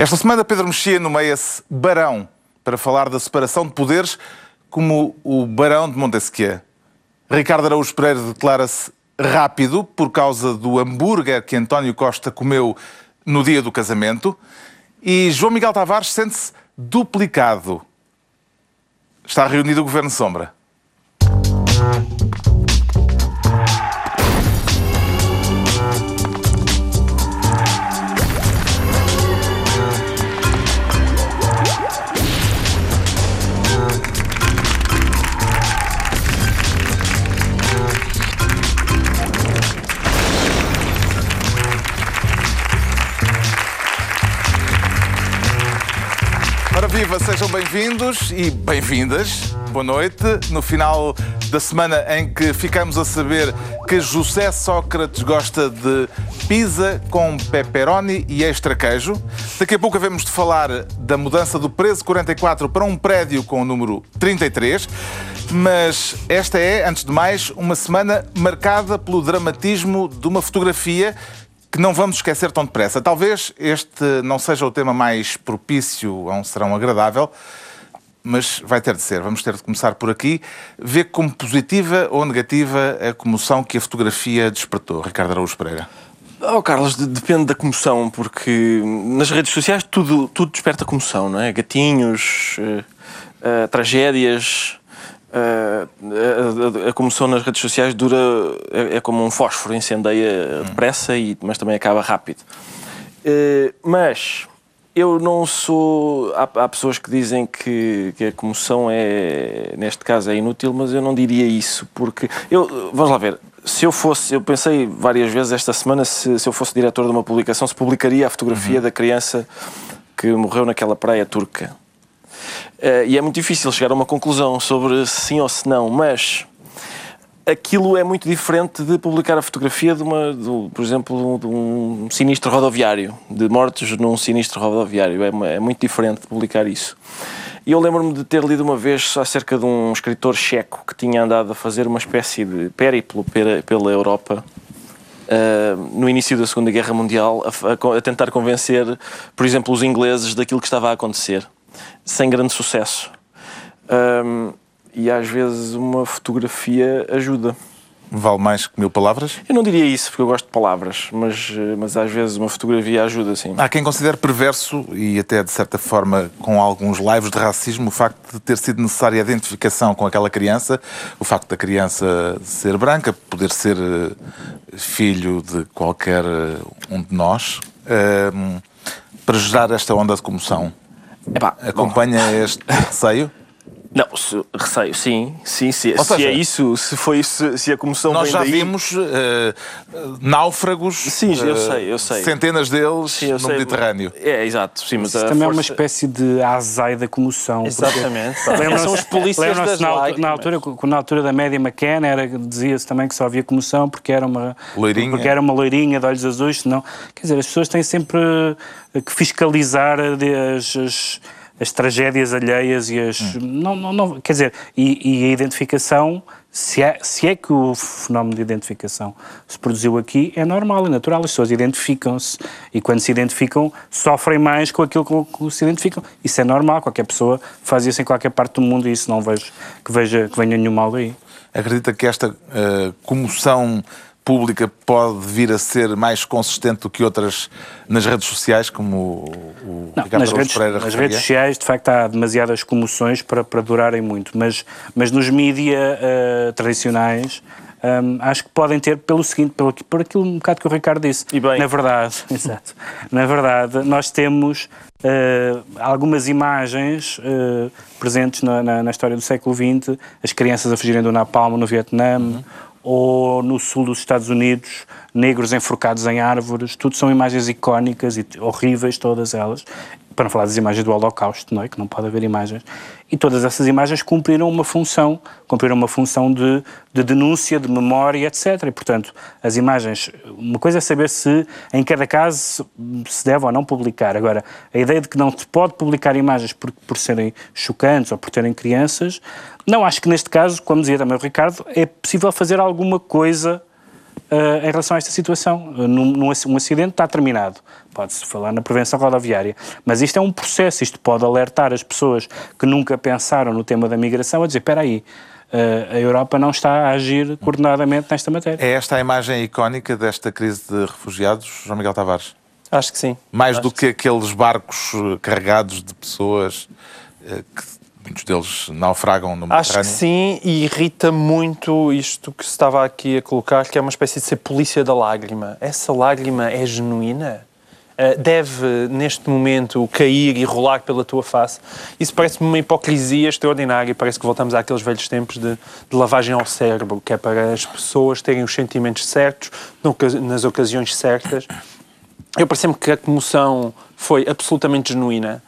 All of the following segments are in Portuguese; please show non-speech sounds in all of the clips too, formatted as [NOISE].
Esta semana Pedro Mexia nomeia-se Barão para falar da separação de poderes como o Barão de Montesquieu. Ricardo Araújo Pereira declara-se rápido por causa do hambúrguer que António Costa comeu no dia do casamento e João Miguel Tavares sente-se duplicado. Está reunido o Governo Sombra. Bem-vindos e bem-vindas. Boa noite. No final da semana em que ficamos a saber que José Sócrates gosta de pizza com pepperoni e extra queijo. Daqui a pouco havemos de falar da mudança do preço 44 para um prédio com o número 33. Mas esta é, antes de mais, uma semana marcada pelo dramatismo de uma fotografia que não vamos esquecer tão depressa. Talvez este não seja o tema mais propício a um serão agradável, mas vai ter de ser. Vamos ter de começar por aqui. Ver como positiva ou negativa a comoção que a fotografia despertou. Ricardo Araújo Pereira. Oh, Carlos, de- depende da comoção, porque nas redes sociais tudo, tudo desperta comoção, não é? Gatinhos, eh, eh, tragédias. A, a- a comoção nas redes sociais dura. É, é como um fósforo, incendeia depressa, e, mas também acaba rápido. Eh, mas eu não sou. Há, há pessoas que dizem que, que a comoção é, neste caso, é inútil, mas eu não diria isso, porque. Eu, vamos lá ver. Se eu fosse, eu pensei várias vezes esta semana se, se eu fosse diretor de uma publicação, se publicaria a fotografia da criança que morreu naquela praia turca. Eh, e é muito difícil chegar a uma conclusão sobre sim ou se não, mas aquilo é muito diferente de publicar a fotografia de uma, do, por exemplo, de um sinistro rodoviário, de mortos num sinistro rodoviário. É, uma- é muito diferente de publicar isso. E eu lembro-me de ter lido uma vez acerca de um escritor checo que tinha andado a fazer uma espécie de périplo pela, Europa Uh, no início da Segunda Guerra Mundial a, a a tentar convencer, por exemplo, os ingleses daquilo que estava a acontecer, sem grande sucesso. Um, e às vezes uma fotografia ajuda. Vale mais que mil palavras? Eu não diria isso porque eu gosto de palavras, mas, mas às vezes uma fotografia ajuda sim. Há quem considere perverso e até de certa forma com alguns lives de racismo o facto de ter sido necessária a identificação com aquela criança, o facto da criança ser branca, poder ser eh, filho de qualquer eh, um de nós, eh, para gerar esta onda de comoção. Epá, bom, Acompanha este receio? [LAUGHS] não, se, receio, sim, sim, sim. Ou se seja, é isso, se foi isso, se a comoção Nós vem já daí, vimos eh, náufragos, Sim, eu eh, sei, eu sei. centenas deles Sim, eu no sei. Mediterrâneo. É, exato, sim, mas Isso a também é uma força- espécie de azai da comoção. Exatamente. [LAUGHS] São os polícias das na, altu- lágrimas. na altura, na altura da média McCann, era, dizia-se também que só havia comoção porque era uma Loirinha. porque era uma loirinha de olhos azuis, senão, quer dizer, as pessoas têm sempre eh, que fiscalizar as, as, as tragédias alheias e as não, não, não, quer dizer, e, e a identificação se é, se é que o fenómeno de identificação se produziu aqui, é normal, é natural. As pessoas identificam-se e, quando se identificam, sofrem mais com aquilo com que se identificam. Isso é normal, qualquer pessoa faz isso em qualquer parte do mundo e isso não vejo que, veja, que venha nenhum mal daí. Acredita que esta eh, comoção pública pode vir a ser mais consistente do que outras nas redes sociais, como o, o Não, Ricardo nas redes, Pereira nas referia? redes sociais, de facto, há demasiadas comoções para, para durarem muito, mas, mas nos mídia eh, tradicionais. hum, acho que podem ter pelo seguinte, pelo, por aquilo um bocado que o Ricardo disse. E bem. Na verdade, [LAUGHS] exato. Na verdade, nós temos eh, algumas imagens eh, presentes na, na- na história do século XX, as crianças a fugirem do Napalm no Vietnã, Uhum. Ou no sul dos Estados Unidos, negros enforcados em árvores, tudo são imagens icónicas e horríveis, todas elas, para não falar das imagens do Holocausto, não é? que não pode haver imagens. E todas essas imagens cumpriram uma função, cumpriram uma função de, de denúncia, de memória, etc. E, portanto, as imagens, uma coisa é saber se em cada caso se deve ou não publicar. Agora, a ideia de que não se pode publicar imagens por, por serem chocantes ou por terem crianças, não, acho que neste caso, como dizia também o Ricardo, é possível fazer alguma coisa uh, em relação a esta situação. Uh, num, num, um acidente está terminado, pode-se falar na prevenção rodoviária, mas isto é um processo, isto pode alertar as pessoas que nunca pensaram no tema da migração a dizer, espera aí, uh, a Europa não está a agir coordenadamente nesta matéria. É esta a imagem icónica desta crise de refugiados, João Miguel Tavares? Acho que sim. Mais Acho do que, que aqueles barcos carregados de pessoas que muitos deles naufragam no Mediterrâneo. Acho que sim, e irrita muito isto que se estava aqui a colocar, que é uma espécie de ser polícia da lágrima. Essa lágrima é genuína? Uh, deve, neste momento, cair e rolar pela tua face. Isso parece-me uma hipocrisia extraordinária. Parece que voltamos àqueles velhos tempos de, de, lavagem ao cérebro, que é para as pessoas terem os sentimentos certos, nas ocasiões certas. Eu percebo que a comoção foi absolutamente genuína.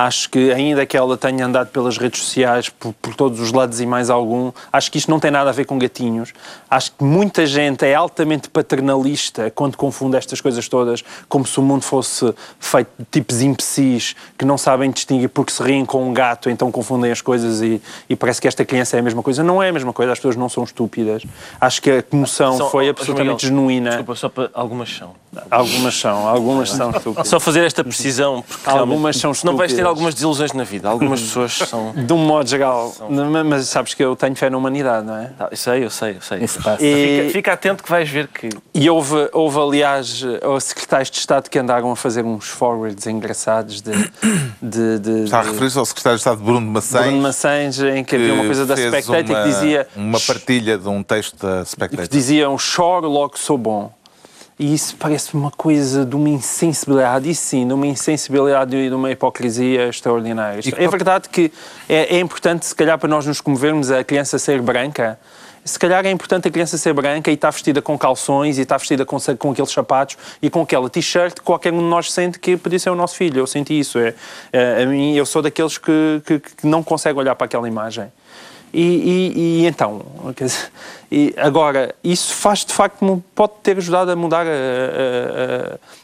Acho que, ainda que ela tenha andado pelas redes sociais, por, por, todos os lados e mais algum, acho que isto não tem nada a ver com gatinhos. Acho que muita gente é altamente paternalista quando confunde estas coisas todas, como se o mundo fosse feito de tipos imbecis que não sabem distinguir porque se riem com um gato, então confundem as coisas e, e, parece que esta criança é a mesma coisa. Não é a mesma coisa, as pessoas não são estúpidas. Acho que a comoção só, foi absolutamente Miguel, genuína. Desculpa, só para algumas são. Algumas são, algumas são [LAUGHS] estúpidas. Só fazer esta precisão, porque algumas são estúpidas. Não vais ter algumas desilusões na vida. Algumas pessoas [LAUGHS] são. De um modo geral. São... Mas sabes que eu tenho fé na humanidade, não é? eu sei, eu sei, eu sei. Isso passa. E... Fica, fica, atento que vais ver que. E houve, houve aliás, secretários de Estado que andaram a fazer uns forwards engraçados de. [COUGHS] de, de Está a referir-se ao secretário de Estado Bruno Maçães. Bruno Maçães, em que, que havia uma coisa da Spectator uma, que dizia. Uma partilha de um texto da Spectator. Que dizia: um choro, logo sou bom. E isso parece uma coisa de uma insensibilidade, e sim, de uma insensibilidade e de uma hipocrisia extraordinária. E é verdade que é, é, importante, se calhar, para nós nos comovermos, a criança ser branca. Se calhar é importante a criança ser branca e estar vestida com calções e estar vestida com, com aqueles sapatos e com aquela t-shirt, qualquer um de nós sente que podia ser o nosso filho. Eu senti isso. É, é a mim, eu sou daqueles que, que, que não consegue olhar para aquela imagem. E, e, e então, dizer, e agora, isso faz de facto, pode ter ajudado a mudar a,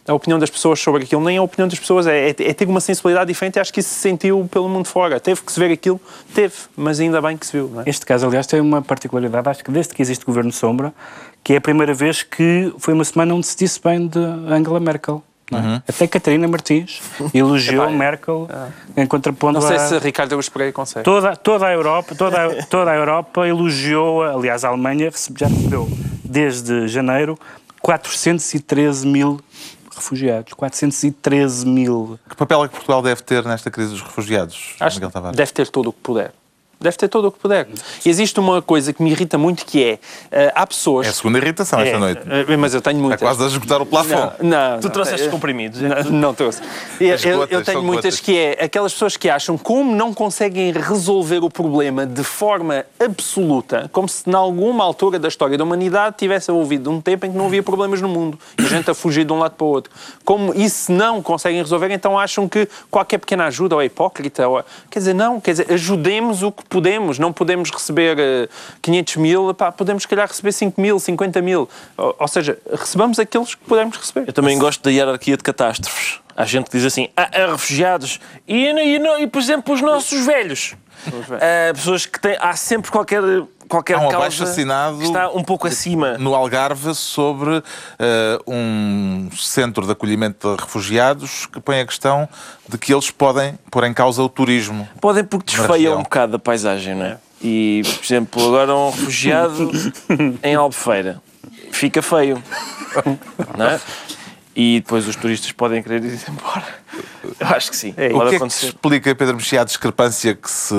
a, a, opinião das pessoas sobre aquilo. Nem a opinião das pessoas, é, é, é ter uma sensibilidade diferente. Acho que isso se sentiu pelo mundo fora. Teve que se ver aquilo, teve, mas ainda bem que se viu. É? Este caso, aliás, tem uma particularidade. Acho que desde que existe governo sombra, que é a primeira vez que foi uma semana onde se disse bem de Angela Merkel. Uhum. Até Catarina Martins elogiou Merkel é. em contraponto Não sei a... se Ricardo Eusprey consegue. Toda, toda a Europa, toda, a, toda a Europa elogiou, aliás, a Alemanha já recebeu desde janeiro 413 mil refugiados. 413 mil. Que papel é que Portugal deve ter nesta crise dos refugiados, Acho Miguel Tavares? Deve ter todo o que puder. Deve ter todo o que puder. E existe uma coisa que me irrita muito que é, uh, há pessoas... É a segunda irritação esta é, noite. Uh, mas eu tenho muitas. É quase a esgotar o plafond. Não, não, tu trouxeste comprimidos. Não, não trouxe. Eu, gotas, eu, tenho muitas que é aquelas pessoas que acham como não conseguem resolver o problema de forma absoluta, como se em alguma altura da história da humanidade tivesse ouvido um tempo em que não havia problemas no mundo e a gente a fugir de um lado para o outro. Como isso não conseguem resolver, então acham que qualquer pequena ajuda ou é hipócrita. Ou... Quer dizer, não, quer dizer, ajudemos o que podemos, não podemos receber 500 eh, mil, pá, podemos se calhar receber 5 mil, 50 mil. Ou, ou seja, recebamos aqueles que podemos receber. Eu também gosto da hierarquia de catástrofes. Há gente que diz assim, ah, há refugiados e, e, e, por exemplo, os nossos velhos. Uh, pessoas que têm. Há sempre qualquer qualquer Há um causa assinado está um pouco acima. No Algarve sobre uh, um centro de acolhimento de refugiados que põe a questão de que eles podem pôr em causa o turismo. Podem porque desfeia um bocado a paisagem, não é? E, por exemplo, agora um refugiado [LAUGHS] em Albufeira fica feio, não é? E depois os turistas podem querer ir embora. Eu acho que sim. É, o que acontecer. é que explica, Pedro Mexia, a discrepância que se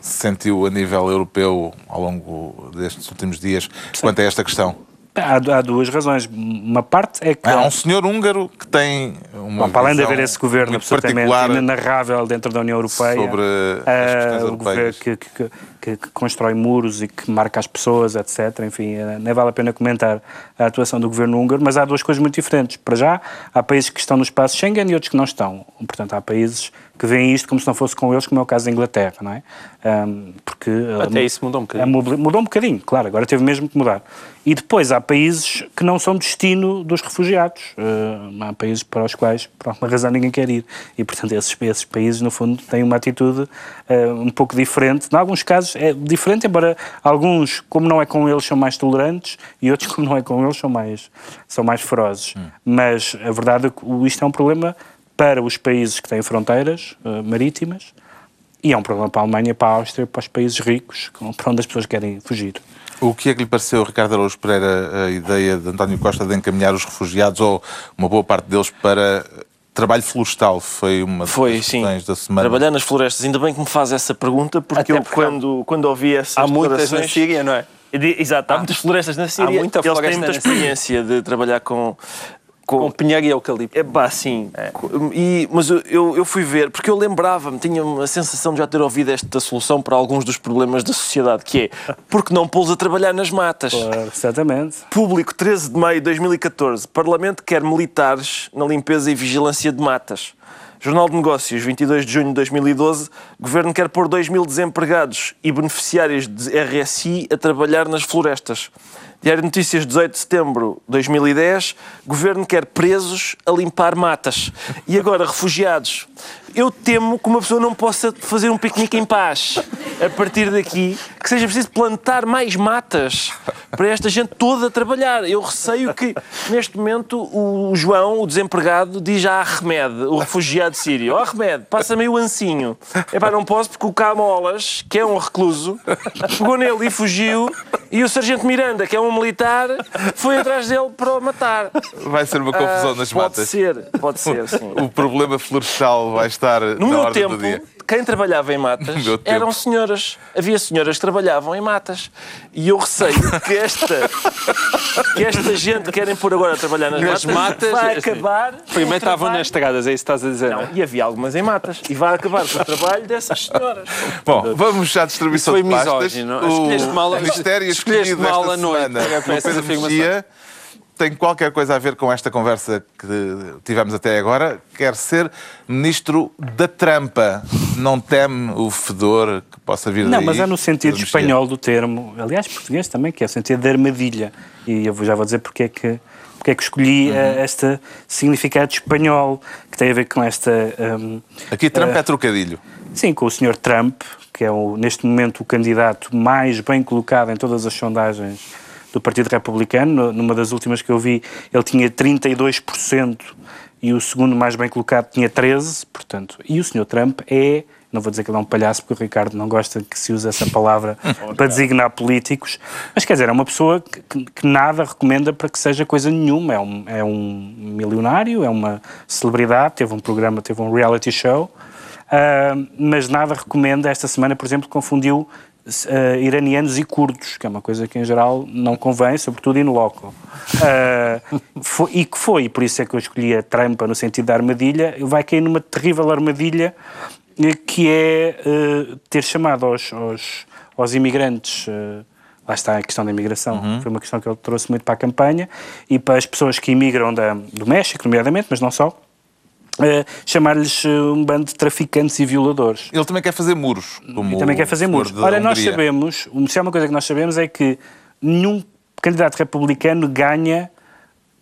hum, sentiu a nível europeu ao longo destes últimos dias Sim. quanto a esta questão? Há, há, duas razões. Uma parte é que. Há um senhor húngaro que tem uma. Bom, para além de haver esse governo absolutamente inenarrável dentro da União Europeia, sobre as uh, o governo que, que, que, que, constrói muros e que marca as pessoas, etc. Enfim, uh, nem vale a pena comentar a atuação do governo húngaro, mas há duas coisas muito diferentes. Para já, há países que estão no espaço Schengen e outros que não estão. Portanto, há países que veem isto como se não fosse com eles, como é o caso da Inglaterra, não é? Um, porque até isso mudou um bocadinho. Mudou um bocadinho, claro, agora teve mesmo que mudar. E depois há países que não são destino dos refugiados. Uh, há países para os quais, por alguma razão, ninguém quer ir. E, portanto, esses, esses países, no fundo, têm uma atitude uh, um pouco diferente. Em alguns casos é diferente, embora alguns, como não é com eles, são mais tolerantes e outros, [LAUGHS] como não é com eles, são mais, são mais ferozes. Hum. Mas a verdade é que isto é um problema para os países que têm fronteiras uh, marítimas e é um problema para a Alemanha, para a Áustria, para os países ricos, para onde as pessoas querem fugir. O que é que lhe pareceu, Ricardo Araújo Pereira, a ideia de António Costa de encaminhar os refugiados, ou uma boa parte deles, para trabalho florestal? Foi uma Foi, das sim. da semana. Trabalhar nas florestas. Ainda bem que me faz essa pergunta, porque Até eu, quando, quando ouvi essas Há muitas na Síria, não é? Exato, há, há muitas florestas na Síria. Há muita Eles têm muita experiência de trabalhar com com, com pinheiro e eucalipto. É pá, sim. É. E, mas eu, eu fui ver, porque eu lembrava-me, tinha a sensação de já ter ouvido esta solução para alguns dos problemas da sociedade, que é, [LAUGHS] porque não pô-los a trabalhar nas matas? Claro, exatamente. Público, 13 de maio de 2014. Parlamento quer militares na limpeza e vigilância de matas. Jornal de Negócios, 22 de junho de 2012. Governo quer pôr 2 mil desempregados e beneficiários de RSI a trabalhar nas florestas. Diário de Notícias, 18 de setembro de 2010. Governo quer presos a limpar matas. E agora, refugiados. Eu temo que uma pessoa não possa fazer um piquenique em paz a partir daqui, que seja preciso plantar mais matas para esta gente toda trabalhar. Eu receio que, neste momento, o João, o desempregado, diz a Ahmed, o refugiado sírio: Ó oh, Ahmed, passa-me o ancinho. É pá, não posso porque o Camolas, que é um recluso, pegou nele e fugiu, e o Sargento Miranda, que é um militar, foi atrás dele para o matar. Vai ser uma confusão uh, nas pode matas. Pode ser, pode ser, sim. O problema florestal vai estar no na meu tempo, quem trabalhava em matas [LAUGHS] eram senhoras. Havia senhoras que trabalhavam em matas. E eu receio que esta, que esta gente que querem pôr agora a trabalhar nas, nas matas, vai acabar. Primeiro estavam nas estradas, é isso que estás a dizer. Não, e havia algumas em matas. E vai acabar com o trabalho dessas senhoras. Bom, vamos à distribuição foi de pastas. Misógino. O escolheste mal, Ministério escolheste mal a noite. Semana, afirmação tem qualquer coisa a ver com esta conversa que tivemos até agora. Quer ser ministro da trampa. Não teme o fedor que possa vir Não, daí? mas é no sentido espanhol do termo. Aliás, português também, que é o sentido de armadilha. E eu já vou dizer porque é que, porque é que escolhi uhum. uh, este significado espanhol, que tem a ver com esta... Um, Aqui Trump uh, é trocadilho. Sim, com o senhor Trump, que é o, neste momento o candidato mais bem colocado em todas as sondagens do Partido Republicano. Numa das últimas que eu vi, ele tinha 32% e o segundo mais bem colocado tinha 13%. Portanto, e o Sr. Trump é não vou dizer que ele é um palhaço, porque o Ricardo não gosta que se use essa palavra [LAUGHS] para designar políticos, mas quer dizer, é uma pessoa que, que, nada recomenda para que seja coisa nenhuma. É um, é um milionário, é uma celebridade, teve um programa, teve um reality show, uh, mas nada recomenda. Esta semana, por exemplo, confundiu uh, iranianos e curdos, que é uma coisa que em geral não convém, sobretudo in loco. Uh, foi, e que foi, por isso é que eu escolhi a trampa no sentido da armadilha, vai cair numa terrível armadilha eh, que é uh, ter chamado aos, aos, aos imigrantes lá está a questão da imigração. Uhum. Foi uma questão que ele trouxe muito para a campanha e para as pessoas que imigram da, do México, nomeadamente, mas não só, Uh, chamar-lhes uh, um bando de traficantes e violadores. Ele também quer fazer muros. Como também quer fazer muros. Ora, nós sabemos, se há uma coisa que nós sabemos é que nenhum candidato republicano ganha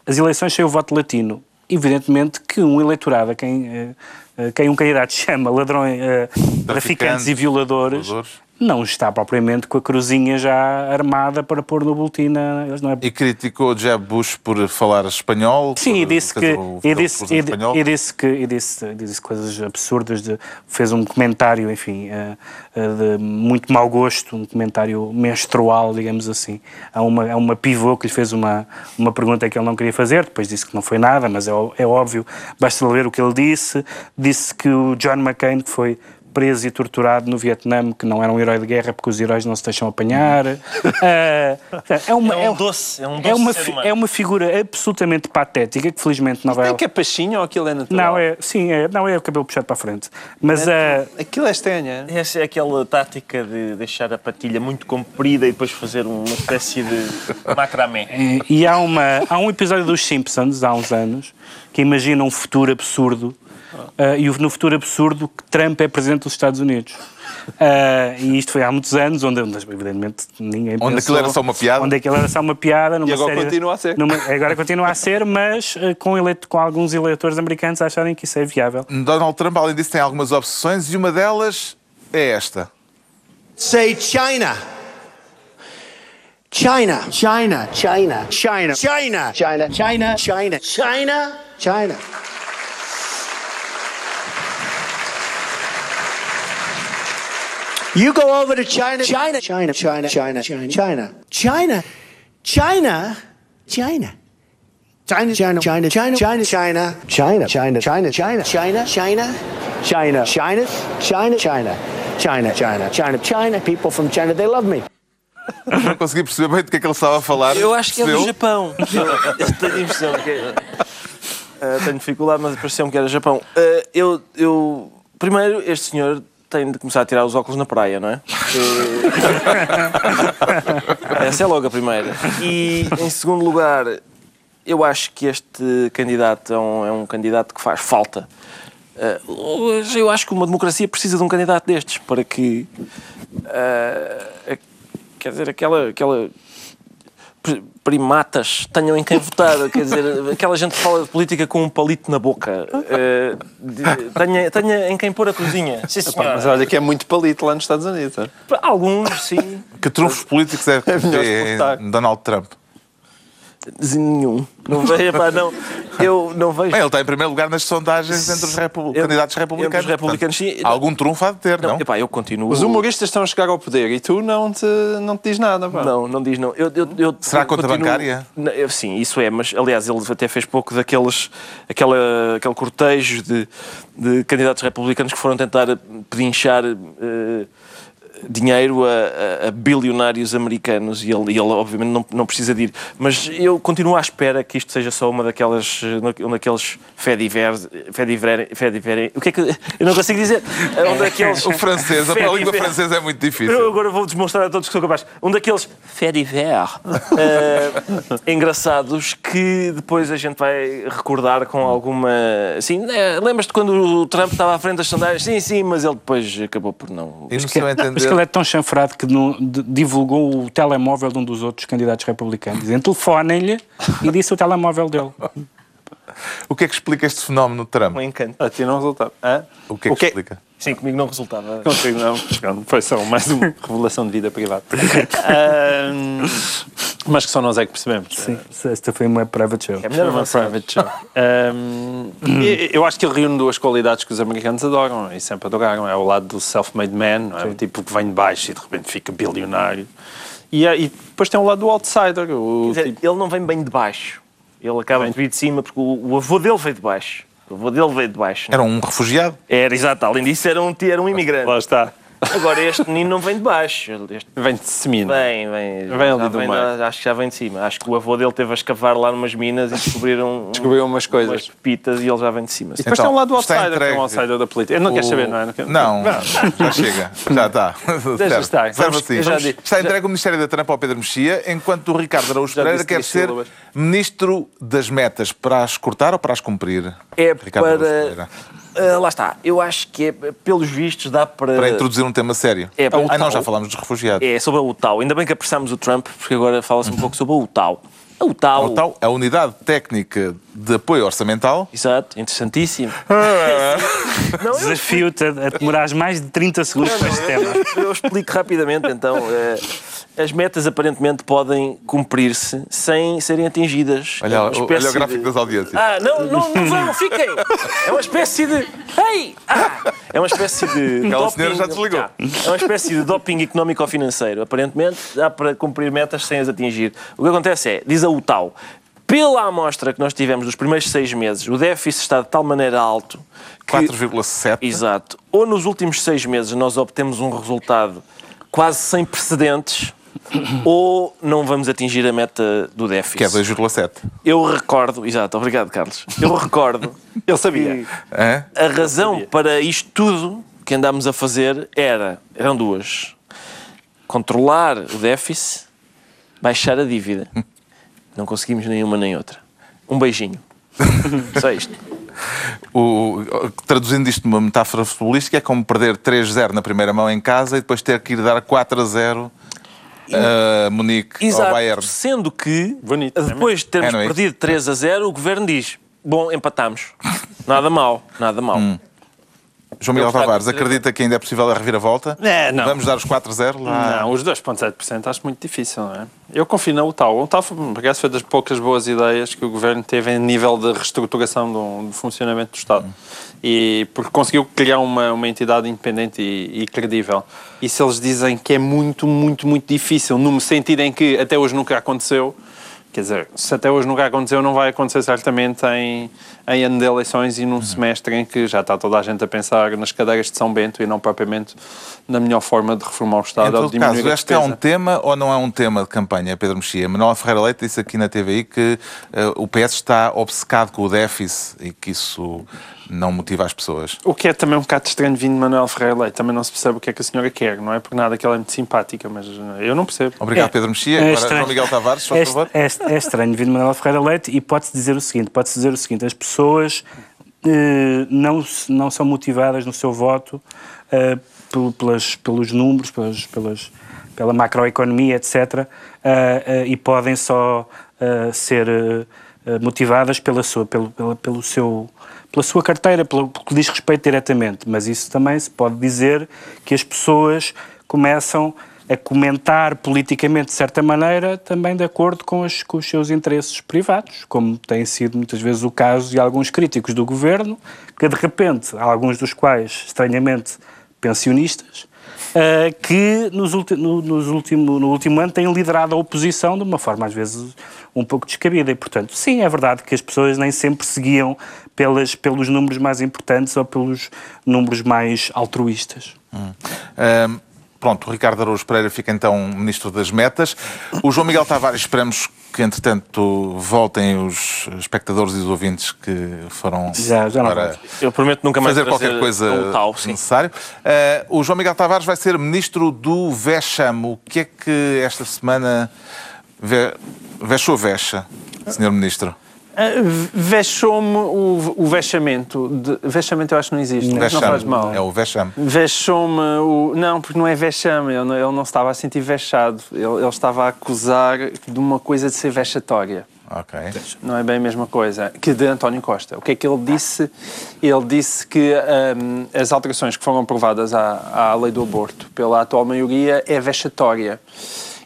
as eleições sem o voto latino. Evidentemente que um eleitorado a quem, uh, quem um candidato [LAUGHS] chama ladrões, traficantes, traficantes e violadores, violadores não está propriamente com a cruzinha já armada para pôr no boletim. Na, não é... E criticou Jeb Bush por falar espanhol? Sim, e disse que, e disse, e, e, disse que e disse, disse coisas absurdas, de, fez um comentário, enfim, uh, uh, de muito mau gosto, um comentário menstrual, digamos assim. Há uma, há uma pivô que lhe fez uma, uma pergunta que ele não queria fazer, depois disse que não foi nada, mas é, é óbvio, basta ler o que ele disse. Disse que o John McCain, que foi preso e torturado no Vietnã, que não era um herói de guerra porque os heróis não se deixam apanhar. Uh, é, uma, é um doce, é um doce é uma, é uma figura absolutamente patética que felizmente não vai. Tem que é passinho ou aquilo é natural? Não, é, sim, é, não é o cabelo puxado para a frente. Mas é, uh, aquilo é estranho. É? Essa é aquela tática de deixar a patilha muito comprida e depois fazer uma espécie de macramé. É, e há, uma, há um episódio dos Simpsons, há uns anos, que imagina um futuro absurdo uh, e no futuro absurdo que Trump é presidente dos Estados Unidos. Uh, e isto foi há muitos anos, onde, evidentemente, ninguém Onde pensou, aquilo era só uma piada? Onde aquilo era só uma piada. Numa E agora série, continua a ser. numa- agora continua a ser, mas uh, com, eleito, com alguns eleitores americanos acharem que isso é viável. Donald Trump, além disso, tem algumas obsessões e uma delas é esta. Say China. China. China. China. China. China. China. China. China. China. China. You go over to China. China. China. China. China. China. China. China. China. China. China, China, China, China, China, China, China, China, China, China, China, China, China, China, China, China, China, China, China, China. People from China, they love me. Não consegui perceber bem do que é que ele estava a falar. Eu acho que é do? Japão. Eu, tenho a impressão que é. Ah, tenho dificuldade, mas pareceu-me que era Japão. Ah, eu, eu. Primeiro, este senhor tem de começar a tirar os óculos na praia, não é? [LAUGHS] Essa é logo a primeira. E, em segundo lugar, eu acho que este candidato é um, é um candidato que faz falta. Ah, eu acho que uma democracia precisa de um candidato destes para que. ah, quer dizer, aquela. aquela primatas tenham em quem votar, quer dizer, aquela gente que fala de política com um palito na boca, eh, de- tenha, tenha em quem pôr a cozinha. Sim, senhora. mas olha que é muito palito lá nos Estados Unidos. é? Alguns, sim. Que trunfos políticos é É em Donald Trump? Nenhum. Não vejo, pá, não. Eu não vejo. Bem, ele está em primeiro lugar nas sondagens entre os repu- Entre- candidatos entre os republicanos. republicanos, Portanto, sim. Algum trunfo há de ter, não? não, epá, eu continuo. Os humoristas estão a chegar ao poder e tu não te, não te diz nada. Pá. Não, não diz não. Eu, eu, eu Será conta continuo- bancária? Eu- sim, isso é, mas aliás ele até fez pouco daqueles aquela, aquele cortejo de, de candidatos republicanos que foram tentar pedinchar eh, dinheiro a, a- bilionários americanos e ele, ele obviamente não, não precisa de ir. Mas eu continuo à espera que isto seja só uma daquelas eh, um daqueles fediver, fediver, fediver, o que é que eu não consigo dizer? É Um daqueles [LAUGHS] O francês, a Fediver- língua francesa é muito eu difícil. agora vou demonstrar a todos que sou capaz. Um daqueles faits divers eh, [LAUGHS] engraçados que depois a gente vai recordar com alguma. Assim, né, lembras-te quando o Trump estava à frente das sondagens? Sim, sim, mas ele depois acabou por não. E no seu Mas entender, que ele é tão chanfrado que não- de- divulgou o telemóvel de um dos outros candidatos republicanos. Dizem, telefonem-lhe e disse o telemóvel dele. O que é que explica este fenómeno de Trump? Um encanto. A ti não resultava. Hã? O que é que explica? Sim, comigo não resultava. Contigo não. Foi só mais uma revelação de vida privada. [LAUGHS] Ahm, mas que só nós é que percebemos. Sim, esta foi uma private show. É melhor Uma private show. E- eu acho que ele reúne duas qualidades que os americanos adoram e sempre adoraram. É o lado do self-made man, não é? o tipo que vem de baixo e de repente fica bilionário. E, é- e depois tem o lado do outsider. O Quer dizer, tipo, ele não vem bem de baixo. Ele acaba de vir de cima porque o, o avô dele veio de baixo. O avô dele veio de baixo. Era um refugiado? Era, exato. Além disso, era um, era um imigrante. lá está. Agora, este menino não vem de baixo. Este Vem de semina. Vem, vem. Vem ali do vem da- acho que já vem de cima. Acho que o avô dele teve a escavar lá numas minas e descobriram, um- Descobriu umas coisas. umas pepitas e ele já vem de cima. E depois Então, tem um lado do está outsider, que é um outsider da política. Eu não quero O- saber, não é? Não, quero- Não, já chega. Já está. [LAUGHS] [LAUGHS] Serve. estar. Vamos- assim. já. Está entregue o Ministério da Trump ao Pedro Mexia, enquanto o Ricardo Araújo Pereira quer ser sílabas. Ministro das Metas para as cortar ou para as cumprir? É Ricardo Araújo para. Ah, lá está. Eu acho que é, pelos vistos dá para. Para introduzir um tema sério. É, para ah, não, tal. já falámos dos refugiados. É sobre a UTAU. Ainda bem que apressámos o Trump, porque agora fala-se um pouco sobre a UTAU. A UTAU. A tal, a Unidade Técnica de Apoio Orçamental. Exato, interessantíssimo. [LAUGHS] Não, eu Desafio-te a, demorares mais de 30 segundos para este tema. Eu explico rapidamente, então. Eh, As metas aparentemente podem cumprir-se sem serem atingidas. Olha, É olha o gráfico de- das audiências. Ah, não, não, não vão, fiquem! É uma espécie de. Ei! Ah! É uma espécie de. [LAUGHS] Aquela senhora já desligou. É uma espécie de doping económico ou financeiro. Aparentemente dá para cumprir metas sem as atingir. O que acontece é, diz a UTAU, pela amostra que nós tivemos dos primeiros seis meses, o déficit está de tal maneira alto que. 4,7. Exato. Ou nos últimos seis meses nós obtemos um resultado quase sem precedentes, [COUGHS] ou não vamos atingir a meta do déficit. Que é 2,7. Eu recordo, exato, obrigado Carlos. Eu recordo [LAUGHS] Ele sabia. Hã? a razão para isto tudo que andámos a fazer era, eram duas. Controlar o déficit, baixar a dívida. [LAUGHS] Não conseguimos nenhuma nem outra. Um beijinho. [LAUGHS] Só isto. O, traduzindo isto numa metáfora futebolística, é como perder 3-0 na primeira mão em casa e depois ter que ir dar 4-0 a Munique Exato. ao Bayern. Sendo que, Bonito, depois de termos É, é? perdido 3 a 0, o governo diz: Bom, empatamos. Nada mal, nada mal. Hum. João Miguel Tavares, acredita que ainda é possível a reviravolta? É, não. Vamos dar os 4-0 lá? Não, os 2,7% acho muito difícil, não é? Eu confio na UTAL, por acaso, foi das poucas boas ideias que o governo teve em nível de reestruturação do, do funcionamento do Estado. E porque conseguiu criar uma, uma entidade independente e, e credível. E se eles dizem que é muito, muito, muito difícil, no sentido em que até hoje nunca aconteceu, Quer dizer, se até hoje nunca aconteceu, não vai acontecer certamente em, em ano de eleições e num semestre em que já está toda a gente a pensar nas cadeiras de São Bento e não propriamente na melhor forma de reformar o Estado Em ou todo de diminuir caso, este é um tema ou não é um tema de campanha, Pedro Mexia? Manuel Ferreira Leite disse aqui na TVI que eh, o PS está obcecado com o déficit e que isso não motiva as pessoas. O que é também um bocado estranho vindo de Manuel Ferreira Leite. Também não se percebe o que é que a senhora quer. Não é por nada que ela é muito simpática, mas eh, eu não percebo. Obrigado, É. Pedro Mexia. É Agora. João Miguel Tavares, por é, favor. é, é estranho vir de Manuel Ferreira Leite e pode-se dizer o seguinte, pode-se dizer o seguinte, as pessoas eh, não, não são motivadas no seu voto eh, pel- pelas, pelos números, pelas, pelas, pela macroeconomia, etc. eh, e podem só ser motivadas pela sua, pelo, pela, pelo seu, pela sua carteira, pelo que diz respeito diretamente. Mas isso também se pode dizer que as pessoas começam a comentar politicamente de certa maneira também de acordo com, as- com os seus interesses privados, como tem sido muitas vezes o caso de alguns críticos do governo, que de repente, alguns dos quais, estranhamente, pensionistas, que nos no, nos último, no último ano têm liderado a oposição de uma forma às vezes um pouco descabida. E, portanto, sim, é verdade que as pessoas nem sempre seguiam pelas, pelos números mais importantes ou pelos números mais altruístas. Ahm, pronto, o Ricardo Araújo Pereira fica então Ministro das Metas. O João Miguel Tavares, esperamos que entretanto voltem os espectadores e os ouvintes que foram Já- já não para. Eu prometo nunca mais fazer qualquer coisa um tal, necessário. Ah, o João Miguel Tavares vai ser Ministro do Vexame. O que é que esta semana ve... vexa ou vexa, Senhor Ministro? Ah, Vexou-me o, o vexamento. De, vexamento eu acho que não existe. Não, Vexame. faz mal. É o vexame. Vexou-me o. Não, porque não é vexame, ele não, ele não estava a sentir vexado. Ele, ele estava a acusar de uma coisa de ser vexatória. Ok. Não é bem a mesma coisa que de António Costa. O que é que ele disse? Ele disse que hum, as alterações que foram aprovadas à, à lei do aborto pela atual maioria é vexatória.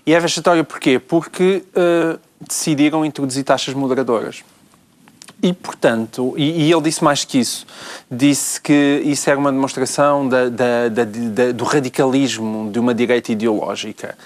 E é vexatória porquê? Porque uh, decidiram introduzir taxas moderadoras. E, portanto, e, e ele disse mais que isso. Disse que isso era uma demonstração da- da- da- do radicalismo de uma direita ideológica.